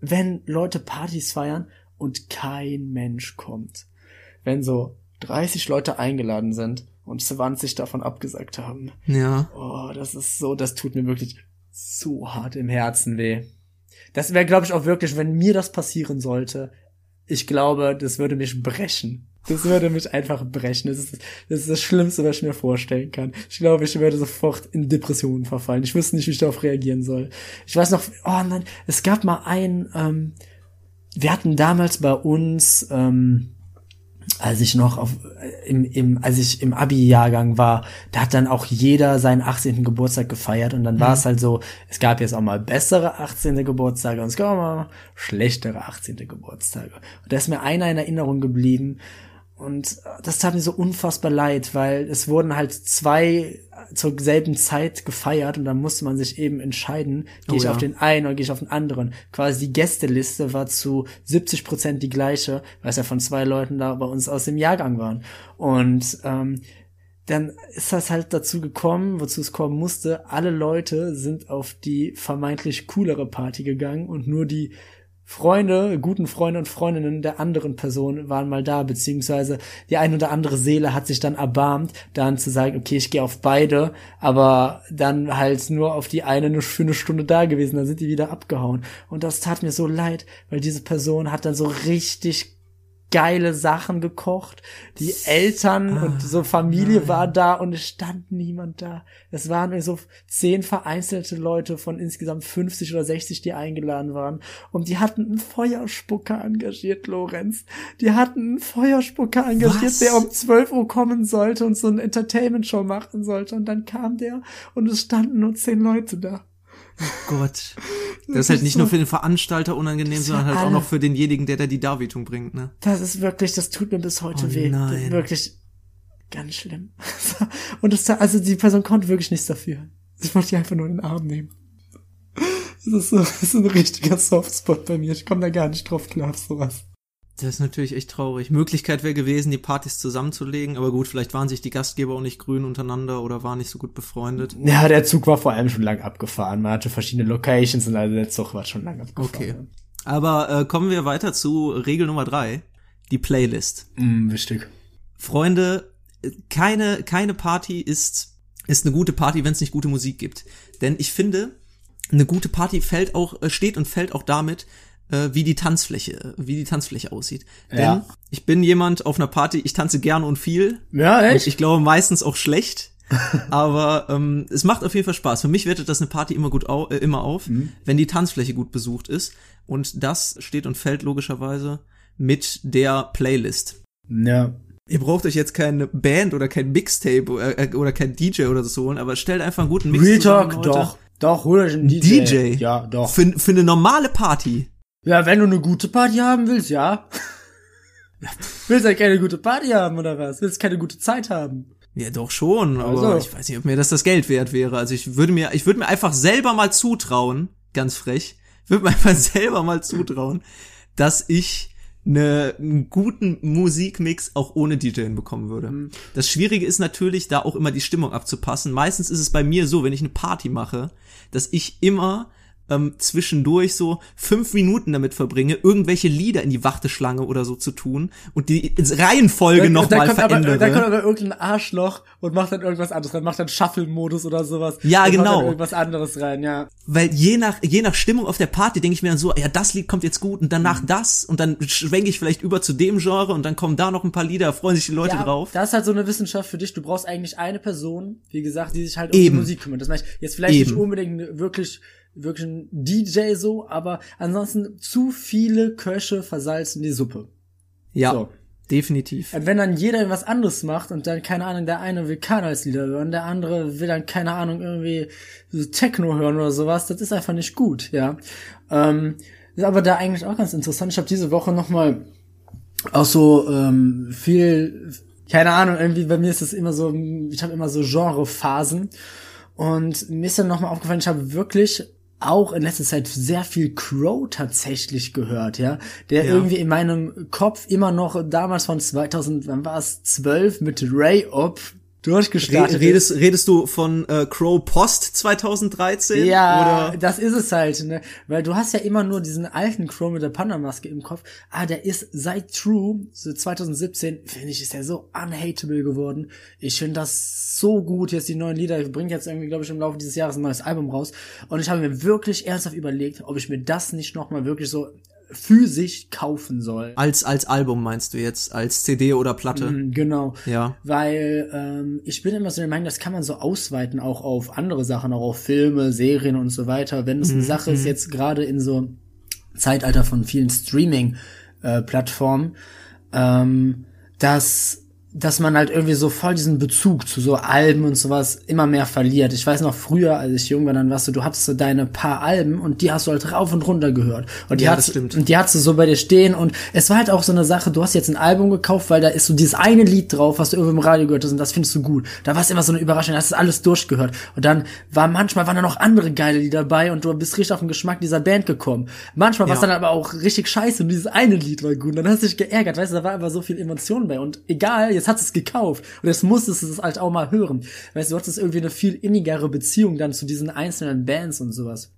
[SPEAKER 4] Wenn Leute Partys feiern und kein Mensch kommt. Wenn so 30 Leute eingeladen sind und 20 davon abgesagt haben.
[SPEAKER 3] Ja.
[SPEAKER 4] Oh, das ist so, das tut mir wirklich so hart im Herzen weh. Das wäre, glaube ich, auch wirklich, wenn mir das passieren sollte, ich glaube, das würde mich brechen. Das würde mich einfach brechen. Das ist, das ist das Schlimmste, was ich mir vorstellen kann. Ich glaube, ich würde sofort in Depressionen verfallen. Ich wüsste nicht, wie ich darauf reagieren soll. Ich weiß noch, oh nein, es gab mal ein, ähm, wir hatten damals bei uns, ähm, als ich noch auf, im, im, als ich im Abi-Jahrgang war, da hat dann auch jeder seinen 18. Geburtstag gefeiert und dann war es halt so, es gab jetzt auch mal bessere 18. Geburtstage und es gab auch mal schlechtere 18. Geburtstage. Und da ist mir einer in Erinnerung geblieben und das tat mir so unfassbar leid, weil es wurden halt zwei zur selben Zeit gefeiert und dann musste man sich eben entscheiden, gehe
[SPEAKER 3] Oh
[SPEAKER 4] ich
[SPEAKER 3] ja.
[SPEAKER 4] auf den einen oder gehe ich auf den anderen. Quasi die Gästeliste war zu 70 Prozent die gleiche, weil es ja von zwei Leuten da bei uns aus dem Jahrgang waren. Und ähm, dann ist das halt dazu gekommen, wozu es kommen musste. Alle Leute sind auf die vermeintlich coolere Party gegangen und nur die Freunde, guten Freunde und Freundinnen der anderen Person waren mal da, beziehungsweise die eine oder andere Seele hat sich dann erbarmt, dann zu sagen, okay, ich gehe auf beide, aber dann halt nur auf die eine für eine Stunde da gewesen, dann sind die wieder abgehauen. Und das tat mir so leid, weil diese Person hat dann so richtig geile Sachen gekocht. Die Eltern und so Familie war da und es stand niemand da. Es waren nur so zehn vereinzelte Leute von insgesamt 50 oder 60, die eingeladen waren. Und die hatten einen Feuerspucker engagiert, Lorenz. Die hatten einen Feuerspucker engagiert,
[SPEAKER 3] Was?
[SPEAKER 4] der um 12 Uhr kommen sollte und so eine Entertainment-Show machen sollte. Und dann kam der und es standen nur zehn Leute da.
[SPEAKER 3] Gott. Das ist halt nicht nur für den Veranstalter unangenehm, sondern halt auch
[SPEAKER 4] alle-
[SPEAKER 3] noch für denjenigen, der da die Darbietung bringt, ne?
[SPEAKER 4] Das ist wirklich, das tut mir bis heute
[SPEAKER 3] Oh
[SPEAKER 4] weh.
[SPEAKER 3] nein.
[SPEAKER 4] Wirklich ganz schlimm. Und das, also die Person konnte wirklich nichts dafür. Ich wollte die einfach nur in den Arm nehmen. Das ist so, das ist ein richtiger Softspot bei mir. Ich komme da gar nicht drauf klar auf sowas.
[SPEAKER 3] Das ist natürlich echt traurig. Möglichkeit wäre gewesen, die Partys zusammenzulegen, aber gut, vielleicht waren sich die Gastgeber auch nicht grün untereinander oder waren nicht so gut befreundet.
[SPEAKER 4] Ja, der Zug war vor allem schon lang abgefahren. Man hatte verschiedene Locations und also der Zug war schon lang abgefahren.
[SPEAKER 3] Okay. Aber äh, kommen wir weiter zu Regel Nummer drei, die Playlist.
[SPEAKER 4] Mm, wichtig.
[SPEAKER 3] Freunde, keine, keine Party ist, ist eine gute Party, wenn es nicht gute Musik gibt. Denn ich finde, eine gute Party fällt auch, äh, steht und fällt auch damit, äh, wie die Tanzfläche, wie die Tanzfläche aussieht. Denn
[SPEAKER 4] Ja.
[SPEAKER 3] ich bin jemand auf einer Party, ich tanze gerne und viel.
[SPEAKER 4] Ja, echt?
[SPEAKER 3] ich glaube meistens auch schlecht. aber ähm, es macht auf jeden Fall Spaß. Für mich wertet das eine Party immer gut au äh, immer auf,
[SPEAKER 4] Mhm.
[SPEAKER 3] wenn die Tanzfläche gut besucht ist. Und das steht und fällt logischerweise mit der Playlist.
[SPEAKER 4] ja.
[SPEAKER 3] Ihr braucht euch jetzt keine Band oder kein Mixtape oder, äh, oder kein DJ oder so holen, aber stellt einfach einen guten Mix
[SPEAKER 4] Real
[SPEAKER 3] zusammen,
[SPEAKER 4] Talk,
[SPEAKER 3] Leute.
[SPEAKER 4] doch. Doch, hol euch einen DJ.
[SPEAKER 3] DJ?
[SPEAKER 4] Ja, doch.
[SPEAKER 3] Für, für eine normale Party.
[SPEAKER 4] Ja, wenn du eine gute Party haben willst, ja. willst du ja keine gute Party haben, oder was? Willst du keine gute Zeit haben?
[SPEAKER 3] Ja, doch schon, aber
[SPEAKER 4] Also.
[SPEAKER 3] ich weiß nicht, ob mir das das Geld wert wäre. Also ich würde mir, ich würde mir einfach selber mal zutrauen, ganz frech, ich würde mir einfach selber mal zutrauen, dass ich eine, einen guten Musikmix auch ohne DJ hinbekommen würde. Das Schwierige ist natürlich, da auch immer die Stimmung abzupassen. Meistens ist es bei mir so, wenn ich eine Party mache, dass ich immer ähm, zwischendurch so fünf Minuten damit verbringe, irgendwelche Lieder in die Warteschlange oder so zu tun und die Reihenfolge nochmal verändere.
[SPEAKER 4] Aber, da kommt aber irgendein Arschloch und macht dann irgendwas anderes rein, macht dann Shuffle-Modus oder sowas.
[SPEAKER 3] Ja, genau.
[SPEAKER 4] Irgendwas anderes rein, ja.
[SPEAKER 3] Weil je nach, je nach Stimmung auf der Party denke ich mir dann so, ja, das Lied kommt jetzt gut und danach
[SPEAKER 4] Mhm.
[SPEAKER 3] das und dann schwenke ich vielleicht über zu dem Genre und dann kommen da noch ein paar Lieder, freuen sich die Leute
[SPEAKER 4] ja,
[SPEAKER 3] drauf.
[SPEAKER 4] Das ist halt so eine Wissenschaft für dich. Du brauchst eigentlich eine Person, wie gesagt, die sich halt um
[SPEAKER 3] Eben.
[SPEAKER 4] die Musik kümmert. Das meine ich jetzt vielleicht
[SPEAKER 3] Eben.
[SPEAKER 4] nicht unbedingt wirklich wirklich ein DJ so, aber ansonsten zu viele Köche versalzen die Suppe.
[SPEAKER 3] Ja,
[SPEAKER 4] So.
[SPEAKER 3] definitiv.
[SPEAKER 4] Und wenn dann jeder was anderes macht und dann, keine Ahnung, der eine will Karnevalslieder hören, der andere will dann, keine Ahnung, irgendwie so Techno hören oder sowas, das ist einfach nicht gut, ja. Ähm, ist aber da eigentlich auch ganz interessant. Ich habe diese Woche nochmal auch so ähm, viel, keine Ahnung, irgendwie bei mir ist es immer so, ich habe immer so Genrephasen und mir ist dann nochmal aufgefallen, ich habe wirklich auch in letzter Zeit sehr viel Crow tatsächlich gehört, ja, der
[SPEAKER 3] Ja.
[SPEAKER 4] irgendwie in meinem Kopf immer noch damals von 2000, wann war es, 12 mit Ray Up durchgestartet
[SPEAKER 3] Re redest, redest du von äh, Crow Post 2013?
[SPEAKER 4] Ja,
[SPEAKER 3] Oder?
[SPEAKER 4] das ist es halt, ne? Weil du hast ja immer nur diesen alten Crow mit der Panda-Maske im Kopf. Ah, der ist seit True, so 2017, finde ich, ist der so unhateable geworden. Ich finde das so gut, jetzt die neuen Lieder. Ich bringe jetzt irgendwie, glaube ich, im Laufe dieses Jahres ein neues Album raus. Und ich habe mir wirklich ernsthaft überlegt, ob ich mir das nicht nochmal wirklich so physisch kaufen soll.
[SPEAKER 3] Als, als Album meinst du jetzt, als CD oder Platte?
[SPEAKER 4] Mhm, Genau.
[SPEAKER 3] Ja.
[SPEAKER 4] Weil ähm, ich bin immer so der Meinung, das kann man so ausweiten, auch auf andere Sachen, auch auf Filme, Serien und so weiter. Wenn es eine Sache ist, jetzt gerade in so Zeitalter von vielen Streaming-Plattformen, ähm, dass dass man halt irgendwie so voll diesen Bezug zu so Alben und sowas immer mehr verliert. Ich weiß noch früher, als ich jung war, dann warst du, du hattest so deine paar Alben und die hast du halt rauf und runter gehört. Und die
[SPEAKER 3] Ja,
[SPEAKER 4] hast. Und die hast du so bei dir stehen und es war halt auch so eine Sache, du hast jetzt ein Album gekauft, weil da ist so dieses eine Lied drauf, was du irgendwo im Radio gehört hast und das findest du gut. Da war es immer so eine Überraschung, da hast du alles durchgehört. Und dann war manchmal waren da noch andere geile Lieder dabei und du bist richtig auf den Geschmack dieser Band gekommen. Manchmal war es
[SPEAKER 3] Ja.
[SPEAKER 4] dann aber auch richtig scheiße und dieses eine Lied war gut. Und dann hast du dich geärgert, weißt du, da war aber so viel Emotion bei. Und egal, jetzt hast du es gekauft und jetzt musstest du es halt auch mal hören. Weißt du, du hattest irgendwie eine viel innigere Beziehung dann zu diesen einzelnen Bands und sowas.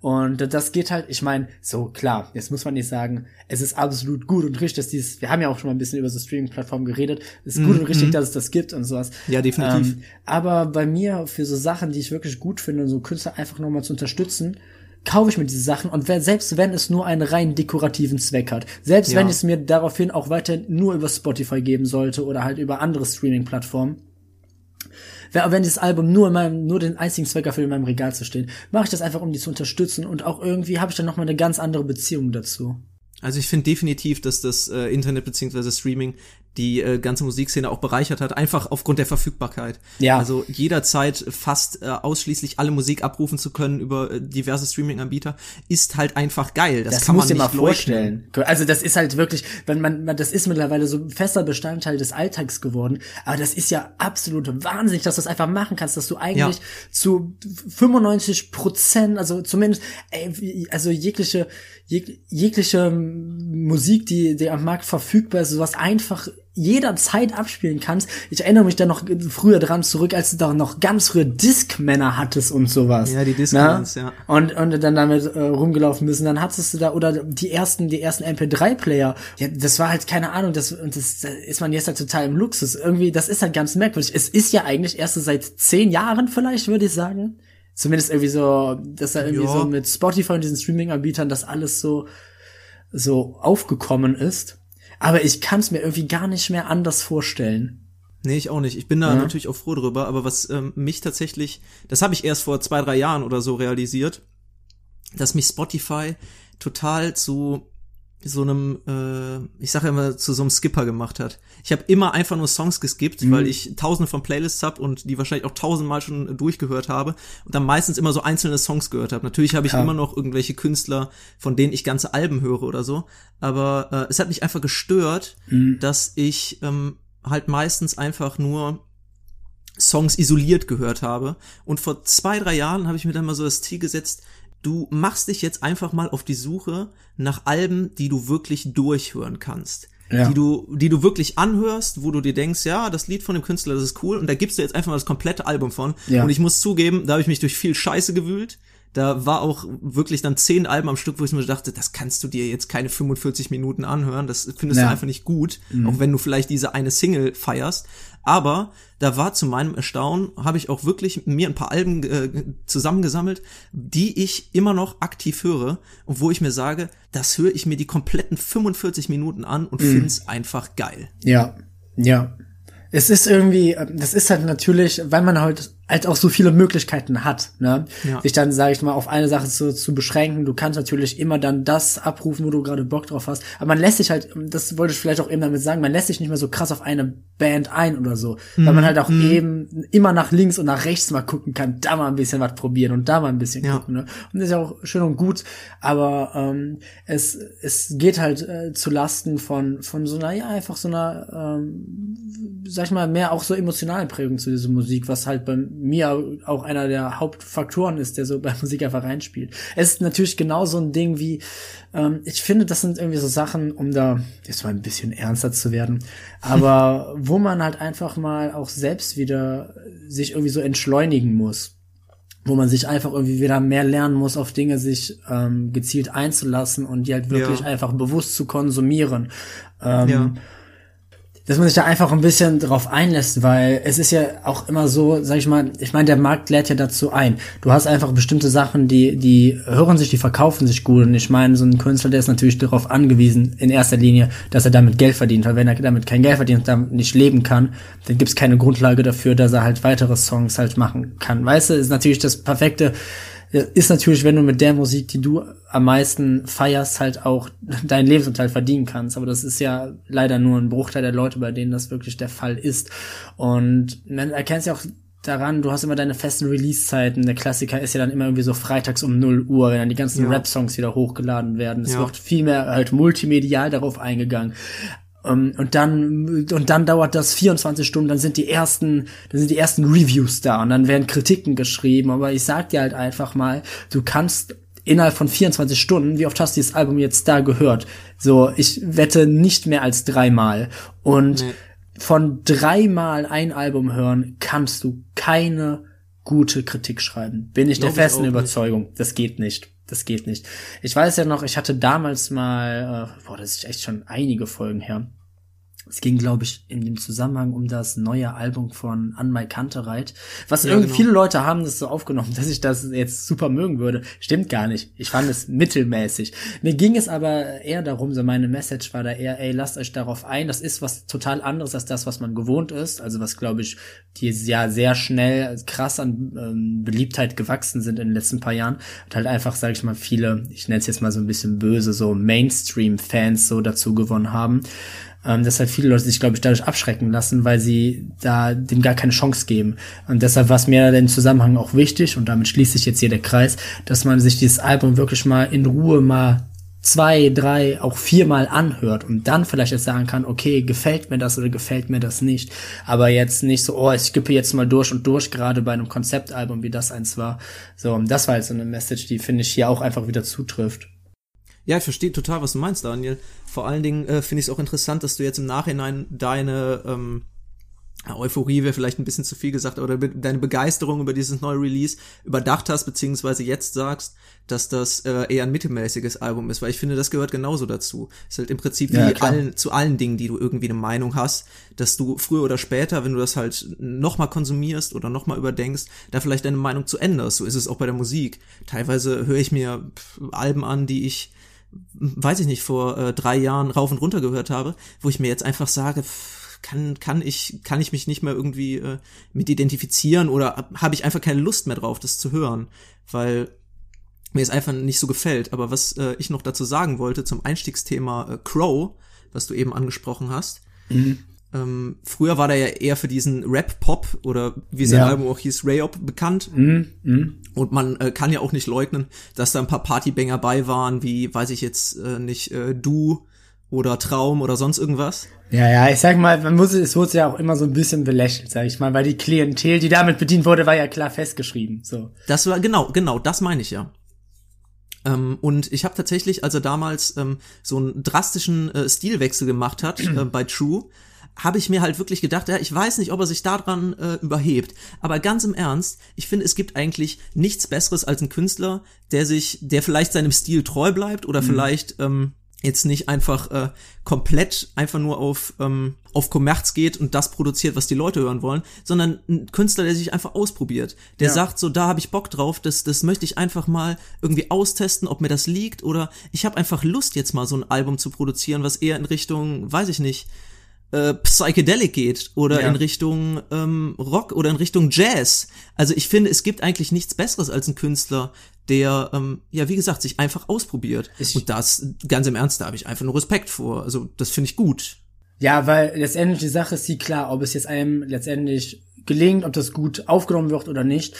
[SPEAKER 4] Und das geht halt, ich meine, so klar, jetzt muss man nicht sagen, es ist absolut gut und richtig, dass dieses, wir haben ja auch schon mal ein bisschen über so Streaming-Plattformen geredet, es ist gut und richtig, dass es das gibt und sowas.
[SPEAKER 3] Ja, definitiv.
[SPEAKER 4] Ähm, aber bei mir, für so Sachen, die ich wirklich gut finde, so Künstler einfach nochmal zu unterstützen, kaufe ich mir diese Sachen und wer, selbst wenn es nur einen rein dekorativen Zweck hat, selbst
[SPEAKER 3] Ja.
[SPEAKER 4] wenn es mir daraufhin auch weiter nur über Spotify geben sollte oder halt über andere Streaming-Plattformen, Wer- wenn dieses Album nur in meinem, nur den einzigen Zweck erfüllt, in meinem Regal zu stehen, mache ich das einfach, um die zu unterstützen und auch irgendwie habe ich dann nochmal eine ganz andere Beziehung dazu.
[SPEAKER 3] Also ich finde definitiv, dass das äh, Internet beziehungsweise Streaming die äh, ganze Musikszene auch bereichert hat, einfach aufgrund der Verfügbarkeit.
[SPEAKER 4] Ja.
[SPEAKER 3] Also jederzeit fast äh, ausschließlich alle Musik abrufen zu können über äh, diverse Streaming-Anbieter ist halt einfach geil. Das,
[SPEAKER 4] Das
[SPEAKER 3] kann man
[SPEAKER 4] dir
[SPEAKER 3] nicht
[SPEAKER 4] mal
[SPEAKER 3] leugnen.
[SPEAKER 4] vorstellen. Also das ist halt wirklich, wenn man, man, das ist mittlerweile so ein fester Bestandteil des Alltags geworden. Aber das ist ja absolut wahnsinnig, dass du das einfach machen kannst, dass du eigentlich
[SPEAKER 3] Ja.
[SPEAKER 4] zu 95 Prozent, also zumindest, ey, also jegliche, jeg, jegliche Musik, die, die am Markt verfügbar ist, sowas einfach jederzeit abspielen kannst. Ich erinnere mich da noch früher dran zurück, als du da noch ganz früher Discmänner hattest und sowas.
[SPEAKER 3] Ja, die? Discmans, ja.
[SPEAKER 4] Und, und dann damit äh, rumgelaufen müssen. Dann hattest du da, oder die ersten, die ersten MP3-Player. Ja, das war halt keine Ahnung, das, und das, da ist man jetzt halt total im Luxus. Irgendwie, das ist halt ganz merkwürdig. Es ist ja eigentlich erst so seit zehn Jahren vielleicht, würde ich sagen. Zumindest irgendwie so, dass da irgendwie
[SPEAKER 3] Ja.
[SPEAKER 4] so mit Spotify und diesen Streaming-Anbietern das alles so, so aufgekommen ist. Aber ich kann es mir irgendwie gar nicht mehr anders vorstellen.
[SPEAKER 3] Nee, ich auch nicht. Ich bin da
[SPEAKER 4] Ja.
[SPEAKER 3] natürlich auch froh drüber, aber was ähm, mich tatsächlich, das habe ich erst vor zwei, drei Jahren oder so realisiert, dass mich Spotify total zu so einem, äh, ich sage immer, zu so einem Skipper gemacht hat. Ich habe immer einfach nur Songs geskippt,
[SPEAKER 4] Mhm.
[SPEAKER 3] weil ich tausende von Playlists hab und die wahrscheinlich auch tausendmal schon durchgehört habe und dann meistens immer so einzelne Songs gehört habe. Natürlich habe ich
[SPEAKER 4] Ja.
[SPEAKER 3] immer noch irgendwelche Künstler, von denen ich ganze Alben höre oder so, aber äh, es hat mich einfach gestört,
[SPEAKER 4] Mhm.
[SPEAKER 3] dass ich ähm, halt meistens einfach nur Songs isoliert gehört habe. Und vor zwei, drei Jahren habe ich mir dann mal so das Ziel gesetzt, du machst dich jetzt einfach mal auf die Suche nach Alben, die du wirklich durchhören kannst.
[SPEAKER 4] Ja.
[SPEAKER 3] Die du, die du wirklich anhörst, wo du dir denkst, ja, das Lied von dem Künstler, das ist cool, und da gibst du jetzt einfach mal das komplette Album von.
[SPEAKER 4] Ja.
[SPEAKER 3] Und ich muss zugeben, da habe ich mich durch viel Scheiße gewühlt. Da war auch wirklich dann zehn Alben am Stück, wo ich mir dachte, das kannst du dir jetzt keine 45 Minuten anhören. Das findest
[SPEAKER 4] Ja.
[SPEAKER 3] du einfach nicht gut, auch wenn du vielleicht diese eine Single feierst. Aber da war zu meinem Erstaunen, habe ich auch wirklich mir ein paar Alben äh, zusammengesammelt, die ich immer noch aktiv höre und wo ich mir sage, das höre ich mir die kompletten 45 Minuten an und find's einfach geil.
[SPEAKER 4] Ja, ja. Es ist irgendwie, äh, das ist halt natürlich, weil man halt halt auch so viele Möglichkeiten hat, ne?
[SPEAKER 3] Ja.
[SPEAKER 4] Sich dann, sage ich mal, auf eine Sache zu, zu beschränken. Du kannst natürlich immer dann das abrufen, wo du gerade Bock drauf hast. Aber man lässt sich halt, das wollte ich vielleicht auch eben damit sagen, man lässt sich nicht mehr so krass auf eine Band ein oder so. Weil man halt auch eben immer nach links und nach rechts mal gucken kann, da mal ein bisschen was probieren und da mal ein bisschen
[SPEAKER 3] Ja.
[SPEAKER 4] gucken. Ne? Und das ist ja auch schön und gut, aber ähm, es, es geht halt äh, zu Lasten von, von so einer, ja, einfach so einer, ähm, sag ich mal, mehr auch so emotionalen Prägung zu dieser Musik, was halt bei mir auch einer der Hauptfaktoren ist, der so bei Musik einfach reinspielt. Es ist natürlich genau so ein Ding wie, ähm, ich finde, das sind irgendwie so Sachen, um da jetzt mal ein bisschen ernster zu werden, aber wo man halt einfach mal auch selbst wieder sich irgendwie so entschleunigen muss wo man sich einfach irgendwie wieder mehr lernen muss, auf Dinge sich ähm, gezielt einzulassen und die halt wirklich
[SPEAKER 3] Ja.
[SPEAKER 4] einfach bewusst zu konsumieren. Ähm,
[SPEAKER 3] Ja.
[SPEAKER 4] Dass man sich da einfach ein bisschen drauf einlässt, weil es ist ja auch immer so, sag ich mal, ich meine, der Markt lädt ja dazu ein. Du hast einfach bestimmte Sachen, die, die hören sich, die verkaufen sich gut. Und ich meine, so ein Künstler, der ist natürlich darauf angewiesen, in erster Linie, dass er damit Geld verdient. Weil wenn er damit kein Geld verdient, damit nicht leben kann, dann gibt's keine Grundlage dafür, dass er halt weitere Songs halt machen kann. Weißt du, ist natürlich das perfekte, ist natürlich, wenn du mit der Musik, die du am meisten feierst, halt auch deinen Lebensunterhalt verdienen kannst. Aber das ist ja leider nur ein Bruchteil der Leute, bei denen das wirklich der Fall ist. Und man erkennt ja auch daran, du hast immer deine festen Release-Zeiten. Der Klassiker ist ja dann immer irgendwie so freitags um 0 Uhr, wenn dann die ganzen
[SPEAKER 3] Ja.
[SPEAKER 4] Rap-Songs wieder hochgeladen werden. Es
[SPEAKER 3] Ja.
[SPEAKER 4] wird viel mehr halt multimedial darauf eingegangen. Um, und dann und dann dauert das 24 Stunden, dann sind die ersten, dann sind die ersten Reviews da und dann werden Kritiken geschrieben, aber ich sag dir halt einfach mal, du kannst innerhalb von 24 Stunden, wie oft hast du dieses Album jetzt da gehört? So, ich wette nicht mehr als dreimal und
[SPEAKER 3] Nee.
[SPEAKER 4] von dreimal ein Album hören kannst du keine gute Kritik schreiben. Bin ich
[SPEAKER 3] Glaub
[SPEAKER 4] der festen
[SPEAKER 3] auch nicht.
[SPEAKER 4] Überzeugung. Das geht nicht. Das geht nicht. Ich weiß ja noch, ich hatte damals mal, äh, boah, das ist echt schon einige Folgen her. Es ging, glaube ich, in dem Zusammenhang um das neue Album von Anmai Kantereit. Was
[SPEAKER 3] Ja,
[SPEAKER 4] irgendwie
[SPEAKER 3] genau.
[SPEAKER 4] viele Leute haben das so aufgenommen, dass ich das jetzt super mögen würde. Stimmt gar nicht. Ich fand es mittelmäßig. Mir ging es aber eher darum, so meine Message war da eher, ey, lasst euch darauf ein. Das ist was total anderes als das, was man gewohnt ist. Also was, glaube ich, die ja sehr schnell krass an ähm, Beliebtheit gewachsen sind in den letzten paar Jahren. Und halt einfach, sage ich mal, viele, ich nenne es jetzt mal so ein bisschen böse, so Mainstream-Fans so dazu gewonnen haben ähm, dass halt viele Leute sich, glaube ich, dadurch abschrecken lassen, weil sie da dem gar keine Chance geben. Und deshalb war es mir im Zusammenhang auch wichtig, und damit schließt sich jetzt hier der Kreis, dass man sich dieses Album wirklich mal in Ruhe mal zwei, drei, auch viermal anhört und dann vielleicht jetzt sagen kann, okay, gefällt mir das oder gefällt mir das nicht. Aber jetzt nicht so, oh, ich skippe jetzt mal durch und durch, gerade bei einem Konzeptalbum, wie das eins war. So, und das war halt so eine Message, die, finde ich, hier auch einfach wieder zutrifft.
[SPEAKER 3] Ja, ich verstehe total, was du meinst, Daniel. Vor allen Dingen äh, finde ich es auch interessant, dass du jetzt im Nachhinein deine ähm, Euphorie wäre vielleicht ein bisschen zu viel gesagt, oder be deine Begeisterung über dieses neue Release überdacht hast, beziehungsweise jetzt sagst, dass das äh, eher ein mittelmäßiges Album ist, weil ich finde, das gehört genauso dazu. Ist halt im Prinzip wie
[SPEAKER 4] klar.
[SPEAKER 3] allen, zu allen Dingen, die du irgendwie eine Meinung hast, dass du früher oder später, wenn du das halt nochmal konsumierst oder nochmal überdenkst, da vielleicht deine Meinung zu änderst. So ist es auch bei der Musik. Teilweise höre ich mir Alben an, die ich weiß ich nicht, vor äh, drei Jahren rauf und runter gehört habe, wo ich mir jetzt einfach sage, kann, kann ich, kann ich mich nicht mehr irgendwie äh, mit identifizieren oder habe ich einfach keine Lust mehr drauf, das zu hören, weil mir es einfach nicht so gefällt. Aber was äh, ich noch dazu sagen wollte zum Einstiegsthema äh, Crow, was du eben angesprochen hast, ähm, früher war der ja eher für diesen Rap-Pop oder wie sein
[SPEAKER 4] Ja.
[SPEAKER 3] Album auch hieß, Rayop bekannt. Und man äh, kann ja auch nicht leugnen, dass da ein paar Partybanger bei waren, wie, weiß ich jetzt äh, nicht, äh, Du oder Traum oder sonst irgendwas.
[SPEAKER 4] Ja, ja, ich sag mal, man muss, es wurde ja auch immer so ein bisschen belächelt, sag ich mal, weil die Klientel, die damit bedient wurde, war ja klar festgeschrieben. So.
[SPEAKER 3] Das war, genau, genau, das meine ich ja. Ähm, und ich habe tatsächlich, als er damals ähm, so einen drastischen äh, Stilwechsel gemacht hat äh, bei True, habe ich mir halt wirklich gedacht, ja, ich weiß nicht, ob er sich daran äh, überhebt. Aber ganz im Ernst, ich finde, es gibt eigentlich nichts Besseres als ein Künstler, der sich, der vielleicht seinem Stil treu bleibt oder mhm. vielleicht ähm, jetzt nicht einfach äh, komplett einfach nur auf ähm, auf Kommerz geht und das produziert, was die Leute hören wollen, sondern ein Künstler, der sich einfach ausprobiert, der ja. sagt so, da habe ich Bock drauf, das das möchte ich einfach mal irgendwie austesten, ob mir das liegt oder ich habe einfach Lust jetzt mal so ein Album zu produzieren, was eher in Richtung, weiß ich nicht, äh, Psychedelic geht oder ja. in Richtung ähm, Rock oder in Richtung Jazz. Also ich finde, es gibt eigentlich nichts Besseres als ein Künstler, der, ähm, ja, wie gesagt, sich einfach ausprobiert. Ich und das, ganz im Ernst, da habe ich einfach nur Respekt vor. Also das finde ich gut.
[SPEAKER 4] Ja, weil letztendlich die Sache ist sie klar, ob es jetzt einem letztendlich gelingt, ob das gut aufgenommen wird oder nicht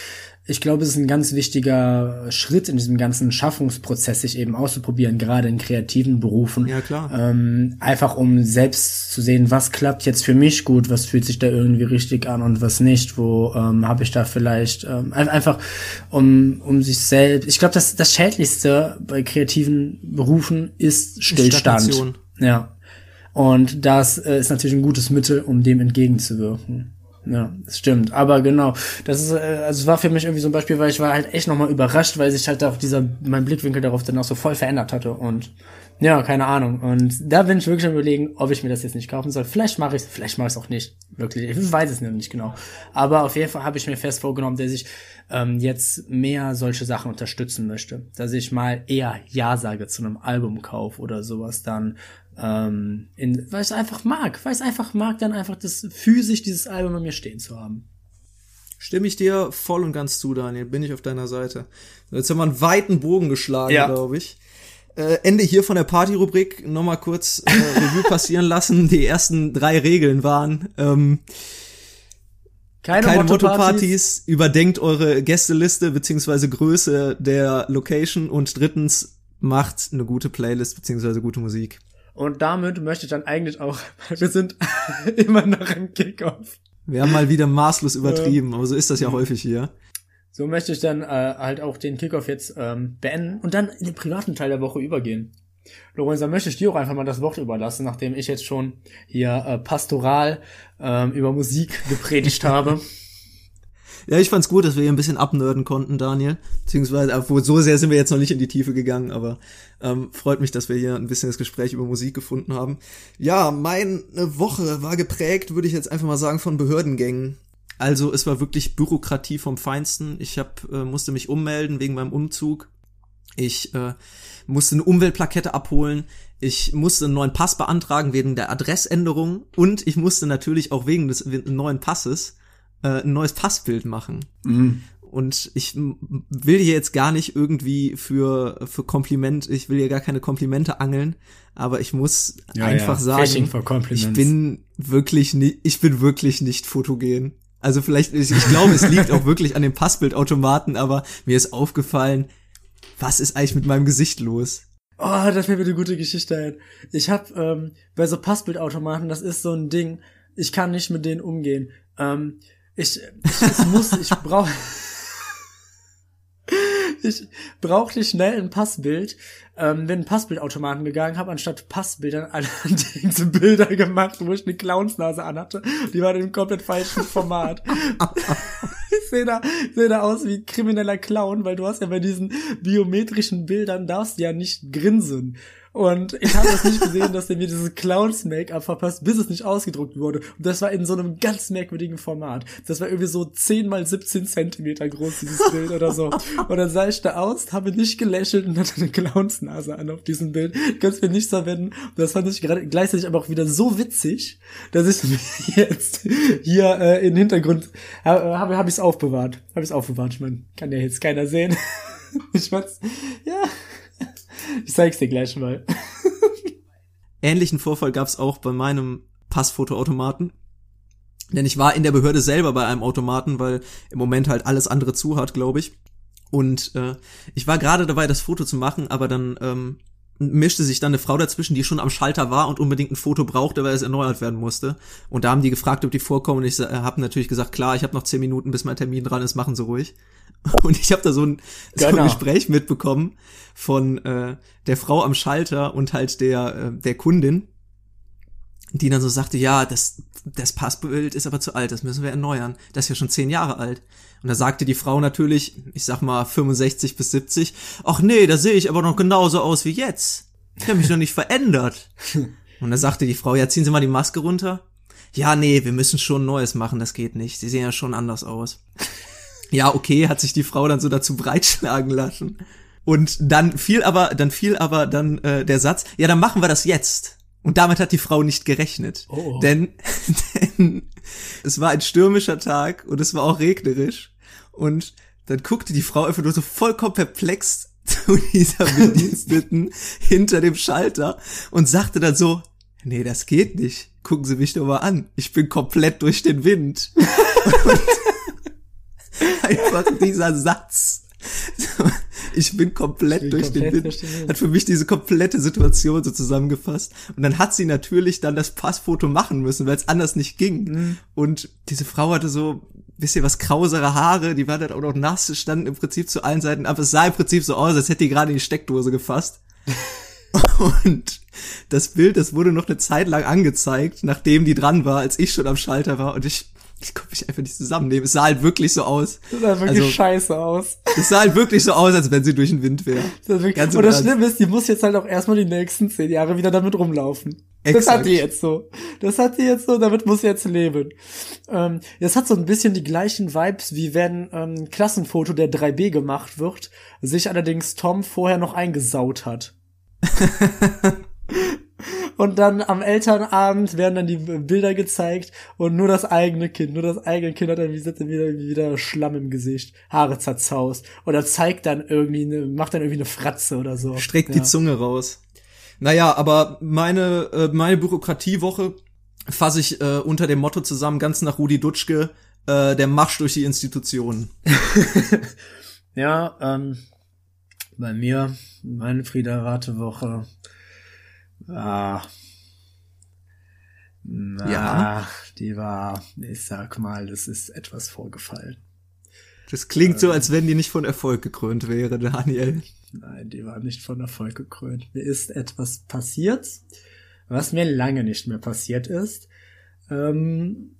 [SPEAKER 4] ich glaube, es ist ein ganz wichtiger Schritt in diesem ganzen Schaffungsprozess, sich eben auszuprobieren, gerade in kreativen Berufen.
[SPEAKER 3] Ja, klar.
[SPEAKER 4] Ähm, einfach um selbst zu sehen, was klappt jetzt für mich gut, was fühlt sich da irgendwie richtig an und was nicht, wo ähm, habe ich da vielleicht ähm, einfach um, um sich selbst. Ich glaube, das, das Schädlichste bei kreativen Berufen ist Stillstand. Stagnation. Ja. Und das äh, ist natürlich ein gutes Mittel, um dem entgegenzuwirken. Ja, das stimmt. Aber genau, das ist, äh, also es war für mich irgendwie so ein Beispiel, weil ich war halt echt nochmal überrascht, weil sich halt auch dieser, mein Blickwinkel darauf dann auch so voll verändert hatte und ja, keine Ahnung. Und da bin ich wirklich am überlegen, ob ich mir das jetzt nicht kaufen soll. Vielleicht mache ich es, vielleicht mache ich es auch nicht. Wirklich. Ich weiß es nicht genau. Aber auf jeden Fall habe ich mir fest vorgenommen, dass ich ähm, jetzt mehr solche Sachen unterstützen möchte. Dass ich mal eher Ja sage zu einem Albumkauf oder sowas dann ähm, in, weil ich einfach mag, weil ich einfach mag, dann einfach das physisch dieses Album bei mir stehen zu haben.
[SPEAKER 3] Stimme ich dir voll und ganz zu, Daniel. Bin ich auf deiner Seite. Jetzt haben wir einen weiten Bogen geschlagen, ja. glaube ich. Äh, Ende hier von der Party-Rubrik. Nochmal kurz äh, Revue passieren lassen. Die ersten drei Regeln waren, ähm, keine, keine Motto-Partys, überdenkt eure Gästeliste beziehungsweise Größe der Location und drittens macht eine gute Playlist beziehungsweise gute Musik.
[SPEAKER 4] Und damit möchte ich dann eigentlich auch, wir sind immer noch im Kickoff.
[SPEAKER 3] Wir haben mal wieder maßlos übertrieben, aber so ist das ja häufig hier.
[SPEAKER 4] So möchte ich dann äh, halt auch den Kickoff jetzt ähm, beenden und dann in den privaten Teil der Woche übergehen. Lorenz, dann möchte ich dir auch einfach mal das Wort überlassen, nachdem ich jetzt schon hier äh, pastoral ähm, über Musik gepredigt habe.
[SPEAKER 3] Ja, ich fand's gut, dass wir hier ein bisschen abnörden konnten, Daniel. Beziehungsweise, obwohl so sehr sind wir jetzt noch nicht in die Tiefe gegangen, aber ähm, freut mich, dass wir hier ein bisschen das Gespräch über Musik gefunden haben. Ja, meine Woche war geprägt, würde ich jetzt einfach mal sagen, von Behördengängen. Also es war wirklich Bürokratie vom Feinsten. Ich hab, äh, musste mich ummelden wegen meinem Umzug. Ich äh, musste eine Umweltplakette abholen. Ich musste einen neuen Pass beantragen wegen der Adressänderung und ich musste natürlich auch wegen des neuen Passes äh, ein neues Passbild machen. Mhm. Und ich will hier jetzt gar nicht irgendwie für, für Kompliment, ich will hier gar keine Komplimente angeln, aber ich muss ja, einfach ja. sagen, ich bin wirklich nicht, ich bin wirklich nicht fotogen. Also vielleicht, ich, ich glaube, es liegt auch wirklich an dem Passbildautomaten, aber mir ist aufgefallen, was ist eigentlich mit meinem Gesicht los?
[SPEAKER 4] Oh, das wäre eine gute Geschichte ein. Ich hab ähm, bei so Passbildautomaten, das ist so ein Ding, ich kann nicht mit denen umgehen. Ähm, ich, ich, muss, ich brauche ich brauchte schnell ein Passbild, ähm, bin in Passbildautomaten gegangen, habe anstatt Passbildern allerdings Bilder gemacht, wo ich eine Clownsnase anhatte. Die waren im komplett falschen Format. ich sehe da, seh da aus wie krimineller Clown, weil du hast ja bei diesen biometrischen Bildern darfst ja nicht grinsen. Und ich habe das nicht gesehen, dass der mir dieses Clowns-Make-up verpasst, bis es nicht ausgedruckt wurde. Und das war in so einem ganz merkwürdigen Format. Das war irgendwie so 10 mal 17 Zentimeter groß, dieses Bild oder so. Und dann sah ich da aus, habe nicht gelächelt und hatte eine Clownsnase an auf diesem Bild. Kannst mir nicht verwenden. Das fand ich gerade gleichzeitig aber auch wieder so witzig, dass ich jetzt hier äh, in den Hintergrund habe hab, hab ich es aufbewahrt. Habe ich es aufbewahrt. Ich meine, kann ja jetzt keiner sehen. ich fand's, ja, ich zeig's dir gleich mal.
[SPEAKER 3] Ähnlichen Vorfall gab's auch bei meinem Passfotoautomaten. Denn ich war in der Behörde selber bei einem Automaten, weil im Moment halt alles andere zu hat, glaube ich. Und äh, ich war gerade dabei, das Foto zu machen, aber dann ähm, mischte sich dann eine Frau dazwischen, die schon am Schalter war und unbedingt ein Foto brauchte, weil es erneuert werden musste. Und da haben die gefragt, ob die vorkommen. Und ich äh, habe natürlich gesagt, klar, ich habe noch zehn Minuten, bis mein Termin dran ist, machen Sie ruhig. Und ich habe da so ein, so ein genau. Gespräch mitbekommen von äh, der Frau am Schalter und halt der, äh, der Kundin. die dann so sagte, ja, das, das Passbild ist aber zu alt, das müssen wir erneuern. Das ist ja schon zehn Jahre alt. Und da sagte die Frau natürlich, ich sag mal 65 bis 70, ach nee, da sehe ich aber noch genauso aus wie jetzt. Ich habe mich noch nicht verändert. Und da sagte die Frau, ja, ziehen Sie mal die Maske runter. Ja, nee, wir müssen schon Neues machen, das geht nicht. Sie sehen ja schon anders aus. Ja, okay, hat sich die Frau dann so dazu breitschlagen lassen. Und dann fiel aber, dann fiel aber dann äh, der Satz, ja, dann machen wir das jetzt. Und damit hat die Frau nicht gerechnet.
[SPEAKER 4] Oh.
[SPEAKER 3] Denn, denn es war ein stürmischer Tag und es war auch regnerisch. Und dann guckte die Frau einfach nur so vollkommen perplex zu dieser Bediensteten hinter dem Schalter und sagte dann so, nee, das geht nicht. Gucken Sie mich doch mal an. Ich bin komplett durch den Wind. und einfach dieser Satz. Ich bin komplett,
[SPEAKER 4] bin
[SPEAKER 3] durch,
[SPEAKER 4] komplett
[SPEAKER 3] den Wind,
[SPEAKER 4] durch den Wind.
[SPEAKER 3] hat für mich diese komplette Situation so zusammengefasst. Und dann hat sie natürlich dann das Passfoto machen müssen, weil es anders nicht ging.
[SPEAKER 4] Mhm.
[SPEAKER 3] Und diese Frau hatte so, wisst ihr was, krausere Haare, die war dann auch noch nass, standen im Prinzip zu allen Seiten, aber es sah im Prinzip so aus, als hätte die gerade in die Steckdose gefasst. Und das Bild, das wurde noch eine Zeit lang angezeigt, nachdem die dran war, als ich schon am Schalter war und ich, ich konnte mich einfach nicht zusammennehmen. Es sah halt wirklich so aus.
[SPEAKER 4] Das sah wirklich
[SPEAKER 3] Also-
[SPEAKER 4] scheiße aus.
[SPEAKER 3] Es sah halt wirklich so aus, als wenn sie durch den Wind wäre.
[SPEAKER 4] Das
[SPEAKER 3] Ganz
[SPEAKER 4] und das. Schlimme ist, die muss jetzt halt auch erstmal die nächsten zehn Jahre wieder damit rumlaufen. Das
[SPEAKER 3] Exakt.
[SPEAKER 4] hat die jetzt so. Das hat die jetzt so, damit muss sie jetzt leben. Ähm, das hat so ein bisschen die gleichen Vibes, wie wenn ähm, ein Klassenfoto der 3B gemacht wird, sich allerdings Tom vorher noch eingesaut hat. Und dann am Elternabend werden dann die Bilder gezeigt und nur das eigene Kind, nur das eigene Kind hat dann wieder, wieder, wieder Schlamm im Gesicht, Haare zerzaust oder zeigt dann irgendwie, eine, macht dann irgendwie eine Fratze oder so.
[SPEAKER 3] Streckt
[SPEAKER 4] Ja.
[SPEAKER 3] die Zunge raus. Naja, aber meine, äh, meine Bürokratiewoche fasse ich äh, unter dem Motto zusammen, ganz nach Rudi Dutschke, äh, der Marsch durch die Institutionen.
[SPEAKER 4] Ja, ähm, bei mir, meine Frieda-Wartewoche, ah, na,
[SPEAKER 3] Ja?
[SPEAKER 4] die war, ich sag mal, es ist etwas vorgefallen.
[SPEAKER 3] Das klingt so, als wenn die nicht von Erfolg gekrönt wäre, Daniel.
[SPEAKER 4] Nein, die war nicht von Erfolg gekrönt. Mir ist etwas passiert, was mir lange nicht mehr passiert ist. Ähm,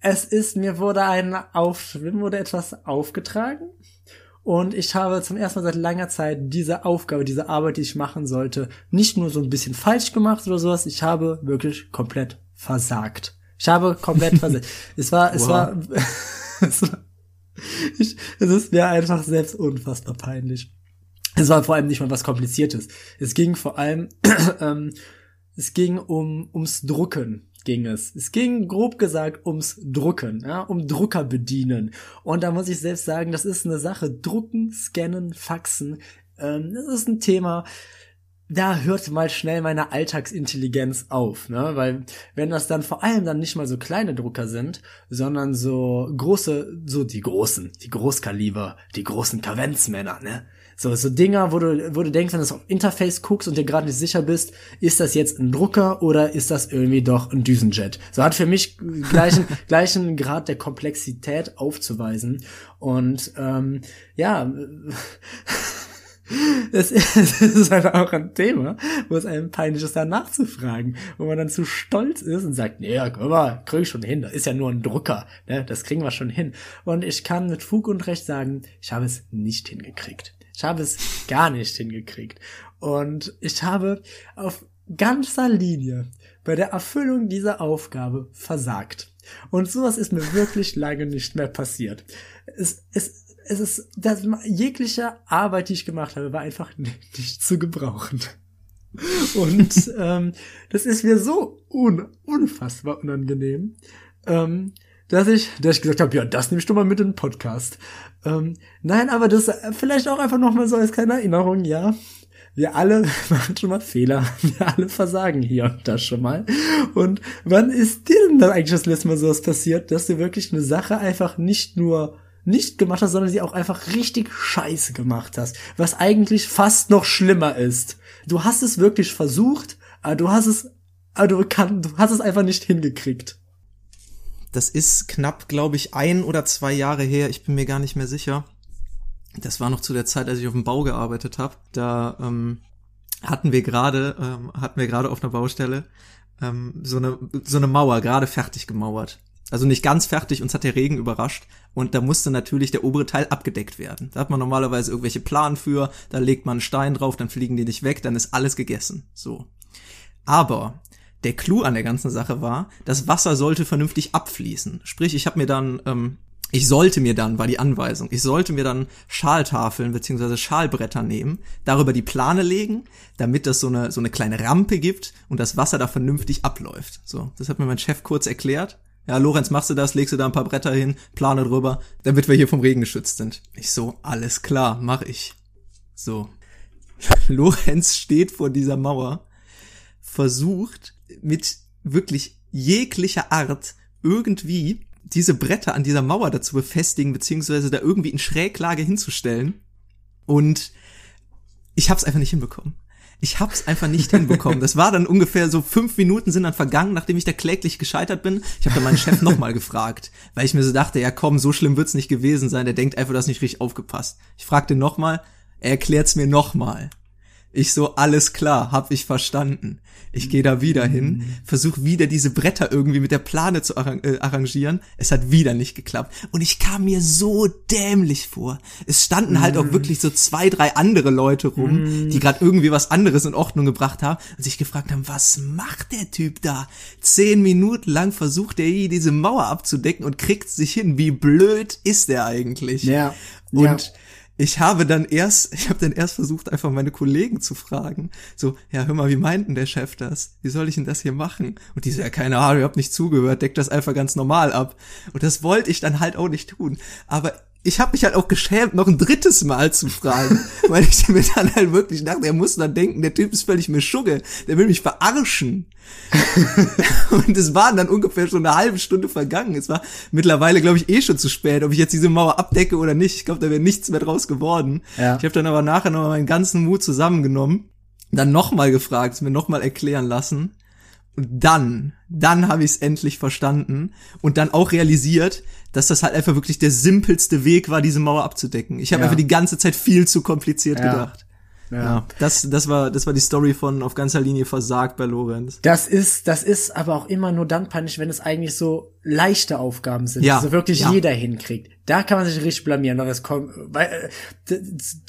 [SPEAKER 4] es ist, mir wurde ein auf, mir wurde etwas aufgetragen. Und ich habe zum ersten Mal seit langer Zeit diese Aufgabe, diese Arbeit, die ich machen sollte, nicht nur so ein bisschen falsch gemacht oder sowas, ich habe wirklich komplett versagt. Ich habe komplett versagt. Es war, es
[SPEAKER 3] Wow.
[SPEAKER 4] war, es war, ich, es ist mir einfach selbst unfassbar peinlich. Es war vor allem nicht mal was Kompliziertes. Es ging vor allem, ähm, es ging um ums Drucken ging es. Es ging grob gesagt ums Drucken, ja, um Drucker bedienen. Und da muss ich selbst sagen, das ist eine Sache. Drucken, scannen, faxen, ähm, das ist ein Thema. Da hört mal schnell meine Alltagsintelligenz auf, ne? Weil wenn das dann vor allem dann nicht mal so kleine Drucker sind, sondern so große, so die großen, die Großkaliber, die großen Kavenzmänner, ne? So, so Dinger, wo du, wo du denkst, wenn du auf Interface guckst und dir gerade nicht sicher bist, ist das jetzt ein Drucker oder ist das irgendwie doch ein Düsenjet? So hat für mich gleichen, gleichen Grad der Komplexität aufzuweisen. Und ähm, ja, es ist, es ist halt auch ein Thema, wo es einem peinlich ist, da nachzufragen, wo man dann zu stolz ist und sagt, nee, guck mal, krieg ich schon hin, das ist ja nur ein Drucker, ne, das kriegen wir schon hin. Und ich kann mit Fug und Recht sagen, ich habe es nicht hingekriegt. Ich habe es gar nicht hingekriegt. Und ich habe auf ganzer Linie bei der Erfüllung dieser Aufgabe versagt. Und sowas ist mir wirklich lange nicht mehr passiert. Es, es, es ist, das, jegliche Arbeit, die ich gemacht habe, war einfach nicht, nicht zu gebrauchen. Und ähm, das ist mir so un, unfassbar unangenehm, ähm, dass ich, dass ich gesagt habe, ja, das nehme ich doch mal mit in den Podcast. Ähm, nein, aber das äh, vielleicht auch einfach noch mal so als kleine Erinnerung, ja. Wir alle machen schon mal Fehler. Wir alle versagen hier und da schon mal. Und wann ist dir denn dann eigentlich das letzte Mal sowas passiert, dass du wirklich eine Sache einfach nicht nur nicht gemacht hast, sondern sie auch einfach richtig scheiße gemacht hast. Was eigentlich fast noch schlimmer ist. Du hast es wirklich versucht, aber du hast es, aber du, kann, du hast es einfach nicht hingekriegt.
[SPEAKER 3] Das ist knapp, glaube ich, ein oder zwei Jahre her. Ich bin mir gar nicht mehr sicher. Das war noch zu der Zeit, als ich auf dem Bau gearbeitet habe. Da ähm, hatten wir gerade, ähm, hatten wir gerade auf einer Baustelle ähm, so eine so eine Mauer gerade fertig gemauert. Also nicht ganz fertig, uns hat der Regen überrascht und da musste natürlich der obere Teil abgedeckt werden. Da hat man normalerweise irgendwelche Plan für, da legt man einen Stein drauf, dann fliegen die nicht weg, dann ist alles gegessen. So. Aber der Clou an der ganzen Sache war, das Wasser sollte vernünftig abfließen. Sprich, ich habe mir dann, ähm, ich sollte mir dann, war die Anweisung, ich sollte mir dann Schaltafeln beziehungsweise Schalbretter nehmen, darüber die Plane legen, damit das so eine, so eine kleine Rampe gibt und das Wasser da vernünftig abläuft. So, das hat mir mein Chef kurz erklärt. Ja, Lorenz, machst du das, legst du da ein paar Bretter hin, plane drüber, damit wir hier vom Regen geschützt sind. Ich so, alles klar, mach ich. So. Lorenz steht vor dieser Mauer, versucht mit wirklich jeglicher Art irgendwie diese Bretter an dieser Mauer dazu befestigen, beziehungsweise da irgendwie in Schräglage hinzustellen. Und ich hab's einfach nicht hinbekommen. Ich hab's einfach nicht hinbekommen. Das war dann ungefähr so fünf Minuten sind dann vergangen, nachdem ich da kläglich gescheitert bin. Ich habe dann meinen Chef nochmal gefragt, weil ich mir so dachte, ja komm, so schlimm wird's nicht gewesen sein. Der denkt einfach, dass nicht richtig aufgepasst. Ich fragte nochmal, er erklärt's mir nochmal. Ich so, alles klar, hab ich verstanden. Ich gehe da wieder hin, versuche wieder diese Bretter irgendwie mit der Plane zu arrang äh, arrangieren. Es hat wieder nicht geklappt. Und ich kam mir so dämlich vor. Es standen halt auch wirklich so zwei, drei andere Leute rum, die gerade irgendwie was anderes in Ordnung gebracht haben und sich gefragt haben, was macht der Typ da? Zehn Minuten lang versucht er hier diese Mauer abzudecken und kriegt sich hin. Wie blöd ist der eigentlich?
[SPEAKER 4] Ja.
[SPEAKER 3] Und
[SPEAKER 4] ja.
[SPEAKER 3] Ich habe dann erst, ich habe dann erst versucht, einfach meine Kollegen zu fragen. So, ja, hör mal, wie meint denn der Chef das? Wie soll ich denn das hier machen? Und die so, ja, keine Ahnung, ich hab nicht zugehört, deck das einfach ganz normal ab. Und das wollte ich dann halt auch nicht tun. Aber ich habe mich halt auch geschämt, noch ein drittes Mal zu fragen, weil ich mir dann halt wirklich dachte, er muss dann denken, der Typ ist völlig mir Schugge, der will mich verarschen. und es waren dann ungefähr schon eine halbe Stunde vergangen. Es war mittlerweile, glaube ich, eh schon zu spät, ob ich jetzt diese Mauer abdecke oder nicht. Ich glaube, da wäre nichts mehr draus geworden.
[SPEAKER 4] Ja.
[SPEAKER 3] Ich habe dann aber nachher noch meinen ganzen Mut zusammengenommen, dann nochmal gefragt, es mir nochmal erklären lassen. Und dann, dann habe ich es endlich verstanden und dann auch realisiert, dass das halt einfach wirklich der simpelste Weg war, diese Mauer abzudecken. Ich habe
[SPEAKER 4] Ja.
[SPEAKER 3] einfach die ganze Zeit viel zu kompliziert
[SPEAKER 4] Ja.
[SPEAKER 3] gedacht.
[SPEAKER 4] Ja.
[SPEAKER 3] Ja, das, das war, das war die Story von auf ganzer Linie versagt bei Lorenz.
[SPEAKER 4] Das ist, das ist aber auch immer nur dann peinlich, wenn es eigentlich so leichte Aufgaben sind,
[SPEAKER 3] Ja,
[SPEAKER 4] die so wirklich
[SPEAKER 3] ja.
[SPEAKER 4] jeder hinkriegt. Da kann man sich richtig blamieren, aber es kommt, weil, äh,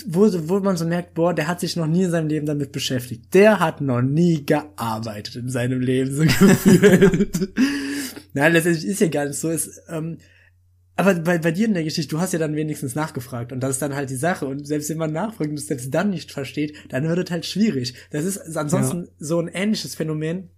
[SPEAKER 4] wo, wo man so merkt, boah, der hat sich noch nie in seinem Leben damit beschäftigt. Der hat noch nie gearbeitet in seinem Leben, so gefühlt. Nein, letztendlich ist ja gar nicht so. Ist, ähm, aber bei, bei dir in der Geschichte, du hast ja dann wenigstens nachgefragt und das ist dann halt die Sache. Und selbst wenn man nachfragt und es selbst dann nicht versteht, dann wird es halt schwierig. Das ist ansonsten so ein ähnliches Phänomen,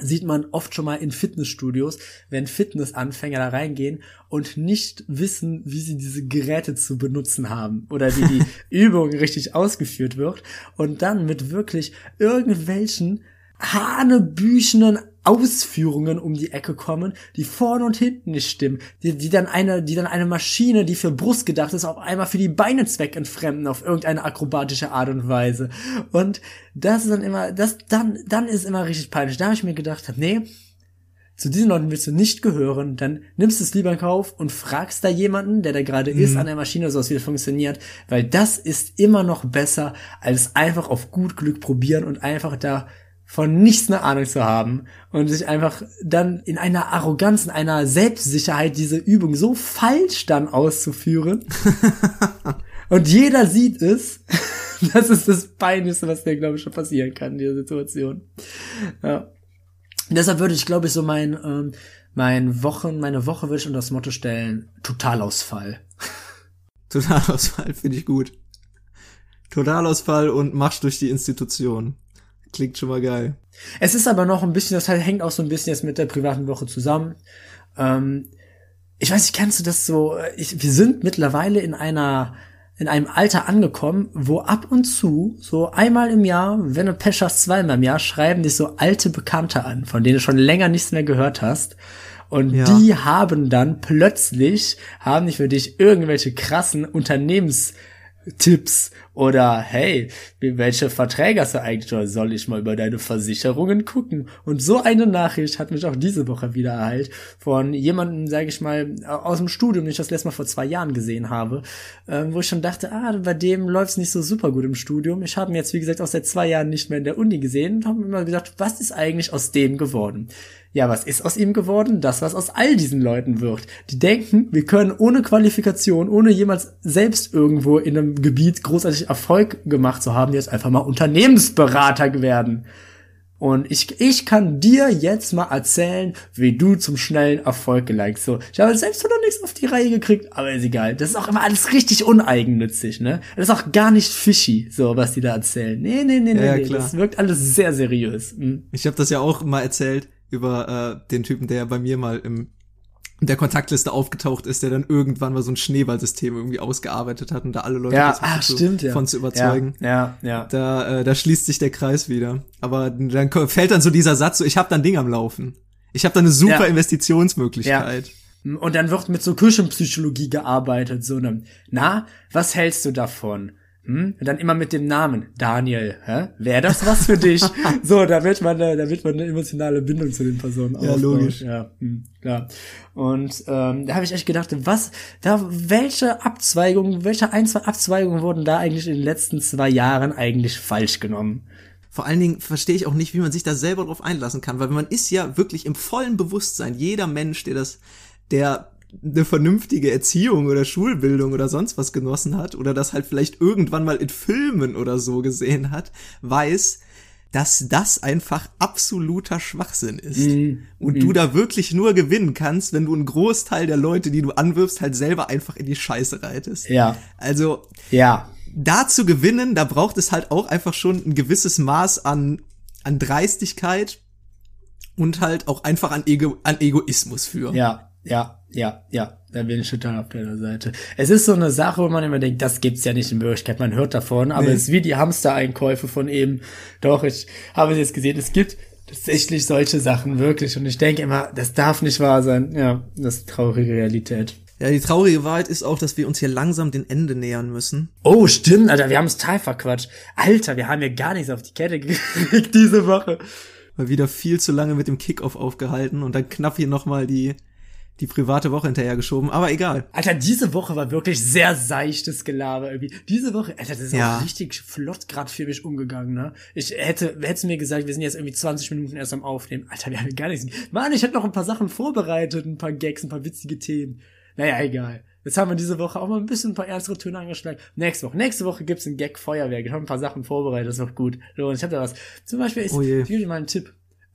[SPEAKER 4] sieht man oft schon mal in Fitnessstudios, wenn Fitnessanfänger da reingehen und nicht wissen, wie sie diese Geräte zu benutzen haben oder wie die Übung richtig ausgeführt wird und dann mit wirklich irgendwelchen hanebüchenen Ausführungen um die Ecke kommen, die vorne und hinten nicht stimmen, die, die dann eine, die dann eine Maschine, die für Brust gedacht ist, auf einmal für die Beine zweckentfremden auf irgendeine akrobatische Art und Weise. Und das ist dann immer, das, dann, dann ist immer richtig peinlich. Da habe ich mir gedacht, nee, zu diesen Leuten willst du nicht gehören, dann nimmst du es lieber in Kauf und fragst da jemanden, der da gerade ist, an der Maschine, so wie das funktioniert, weil das ist immer noch besser, als einfach auf gut Glück probieren und einfach da von nichts eine Ahnung zu haben und sich einfach dann in einer Arroganz, in einer Selbstsicherheit diese Übung so falsch dann auszuführen. und jeder sieht es. Das ist das Peinlichste, was dir, glaube ich, schon passieren kann in dieser Situation. Ja. Deshalb würde ich, glaube ich, so mein, ähm, mein Wochen, meine Woche würde ich unter das Motto stellen, Totalausfall.
[SPEAKER 3] Totalausfall finde ich gut. Totalausfall und Marsch durch die Institution. Klingt schon mal geil.
[SPEAKER 4] Es ist aber noch ein bisschen, das halt hängt auch so ein bisschen jetzt mit der privaten Woche zusammen. Ähm, ich weiß nicht, kennst du das so? Ich, wir sind mittlerweile in einer in einem Alter angekommen, wo ab und zu, so einmal im Jahr, wenn du Pech hast, zweimal im Jahr, schreiben dich so alte Bekannte an, von denen du schon länger nichts mehr gehört hast. Und
[SPEAKER 3] Ja.
[SPEAKER 4] die haben dann plötzlich, haben die für dich irgendwelche krassen Unternehmenstipps Oder hey, welche Verträge hast du eigentlich? Oder soll ich mal über deine Versicherungen gucken? Und so eine Nachricht hat mich auch diese Woche wieder erhalten von jemandem, sage ich mal, aus dem Studium, den ich das letzte Mal vor zwei Jahren gesehen habe, äh, wo ich schon dachte, ah, bei dem läuft's nicht so super gut im Studium. Ich habe ihn jetzt, wie gesagt, auch seit zwei Jahren nicht mehr in der Uni gesehen und habe mir immer gesagt, was ist eigentlich aus dem geworden? Ja, was ist aus ihm geworden? Das, was aus all diesen Leuten wird. Die denken, wir können ohne Qualifikation, ohne jemals selbst irgendwo in einem Gebiet großartig Erfolg gemacht zu haben, jetzt einfach mal Unternehmensberater werden. Und ich, ich kann dir jetzt mal erzählen, wie du zum schnellen Erfolg gelangst. So, ich habe selbst noch nichts auf die Reihe gekriegt, aber ist egal. Das ist auch immer alles richtig uneigennützig, ne? Das ist auch gar nicht fishy, so was die da erzählen. Nee, nee, nee,
[SPEAKER 3] Ja,
[SPEAKER 4] nee, nee.
[SPEAKER 3] klar.
[SPEAKER 4] Das wirkt alles sehr seriös. Mhm.
[SPEAKER 3] Ich habe das ja auch mal erzählt über äh, den Typen, der bei mir mal im der Kontaktliste aufgetaucht ist, der dann irgendwann mal so ein Schneeballsystem irgendwie ausgearbeitet hat und da alle Leute
[SPEAKER 4] Ja, ach,
[SPEAKER 3] zu,
[SPEAKER 4] stimmt, ja.
[SPEAKER 3] von zu überzeugen.
[SPEAKER 4] Ja, ja, ja.
[SPEAKER 3] Da, äh, da schließt sich der Kreis wieder. Aber dann fällt dann so dieser Satz, so ich habe dann Ding am Laufen. Ich habe da eine super
[SPEAKER 4] Ja.
[SPEAKER 3] Investitionsmöglichkeit.
[SPEAKER 4] Und dann wird mit so Küchenpsychologie gearbeitet, so einem, na, was hältst du davon? Hm? Und dann immer mit dem Namen, Daniel, hä? Wäre das was für dich? so, da wird man, äh, da wird man eine emotionale Bindung zu den Personen
[SPEAKER 3] Ja,
[SPEAKER 4] aufbauen.
[SPEAKER 3] logisch.
[SPEAKER 4] Ja, hm, klar. Und ähm, da habe ich echt gedacht, was, da, welche Abzweigungen, welche ein, zwei Abzweigungen wurden da eigentlich in den letzten zwei Jahren eigentlich falsch genommen?
[SPEAKER 3] Vor allen Dingen verstehe ich auch nicht, wie man sich da selber drauf einlassen kann, weil man ist ja wirklich im vollen Bewusstsein, jeder Mensch, der das, der eine vernünftige Erziehung oder Schulbildung oder sonst was genossen hat oder das halt vielleicht irgendwann mal in Filmen oder so gesehen hat, weiß, dass das einfach absoluter Schwachsinn ist. Und du da wirklich nur gewinnen kannst, wenn du einen Großteil der Leute, die du anwirbst, halt selber einfach in die Scheiße reitest.
[SPEAKER 4] Ja.
[SPEAKER 3] Also,
[SPEAKER 4] Ja.
[SPEAKER 3] da zu gewinnen, da braucht es halt auch einfach schon ein gewisses Maß an, an Dreistigkeit und halt auch einfach an, Ego, an Egoismus für.
[SPEAKER 4] Ja, ja, ja, ja. Da bin ich total auf deiner Seite. Es ist so eine Sache, wo man immer denkt, das gibt's ja nicht in Wirklichkeit. Man hört davon, aber
[SPEAKER 3] Nee.
[SPEAKER 4] es ist wie die Hamstereinkäufe von eben. Doch, ich habe es jetzt gesehen. Es gibt tatsächlich solche Sachen wirklich. Und ich denke immer, das darf nicht wahr sein. Ja, das ist traurige Realität.
[SPEAKER 3] Ja, die traurige Wahrheit ist auch, dass wir uns hier langsam den Ende nähern müssen.
[SPEAKER 4] Oh, stimmt, Alter, wir haben es total verquatscht. Alter, wir haben ja gar nichts auf die Kette gekriegt diese Woche.
[SPEAKER 3] Mal wieder viel zu lange mit dem Kickoff aufgehalten und dann knapp hier nochmal die, die private Woche hinterhergeschoben. Aber egal.
[SPEAKER 4] Alter, diese Woche war wirklich sehr seichtes Gelaber irgendwie. Diese Woche, Alter, das ist
[SPEAKER 3] Ja.
[SPEAKER 4] auch richtig flott grad für mich umgegangen, ne? Ich hätte, hättest mir gesagt, wir sind jetzt irgendwie 20 Minuten erst am Aufnehmen. Alter, wir haben gar nichts. Mann, ich hätte noch ein paar Sachen vorbereitet, ein paar Gags, ein paar witzige Themen. Naja, egal. Jetzt haben wir diese Woche auch mal ein bisschen ein paar ernstere Töne angeschlagen. Nächste Woche, nächste Woche gibt's ein Gag Feuerwerk. Ich habe ein paar Sachen vorbereitet, das wird gut. So, und ich habe da was. Zum Beispiel ist,
[SPEAKER 3] Oh je.
[SPEAKER 4] ich gebe dir mal einen Tipp.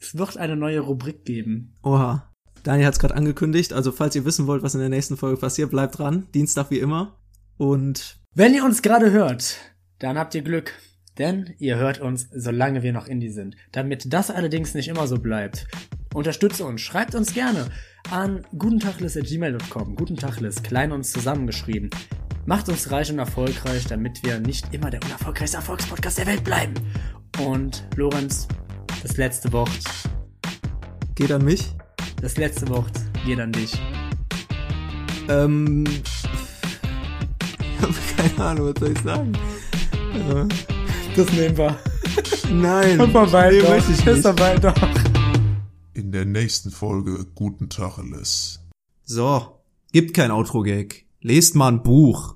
[SPEAKER 4] Es wird eine neue Rubrik geben.
[SPEAKER 3] Oha. Daniel hat es gerade angekündigt. Also falls ihr wissen wollt, was in der nächsten Folge passiert, bleibt dran. Dienstag wie immer. Und
[SPEAKER 4] Wenn ihr uns gerade hört, dann habt ihr Glück. Denn ihr hört uns, solange wir noch Indie sind. Damit das allerdings nicht immer so bleibt, unterstützt uns, schreibt uns gerne an gutentachles.gmail.com. Gutentachles, klein und zusammengeschrieben. Macht uns reich und erfolgreich, damit wir nicht immer der unerfolgreichste Erfolgspodcast der Welt bleiben. Und Lorenz, das letzte Wort,
[SPEAKER 3] geht an mich.
[SPEAKER 4] Das letzte Wort geht an dich.
[SPEAKER 3] Ähm. Ich habe keine Ahnung, was soll ich sagen? Äh,
[SPEAKER 4] Das nehmen wir.
[SPEAKER 3] nein.
[SPEAKER 4] Vorbei,
[SPEAKER 3] nee,
[SPEAKER 4] doch.
[SPEAKER 3] möchte ich
[SPEAKER 4] Ist
[SPEAKER 3] nicht.
[SPEAKER 4] vorbei, doch.
[SPEAKER 6] In der nächsten Folge Guten Tacheles.
[SPEAKER 3] So, gibt kein Outro-Gag. Lest mal ein Buch.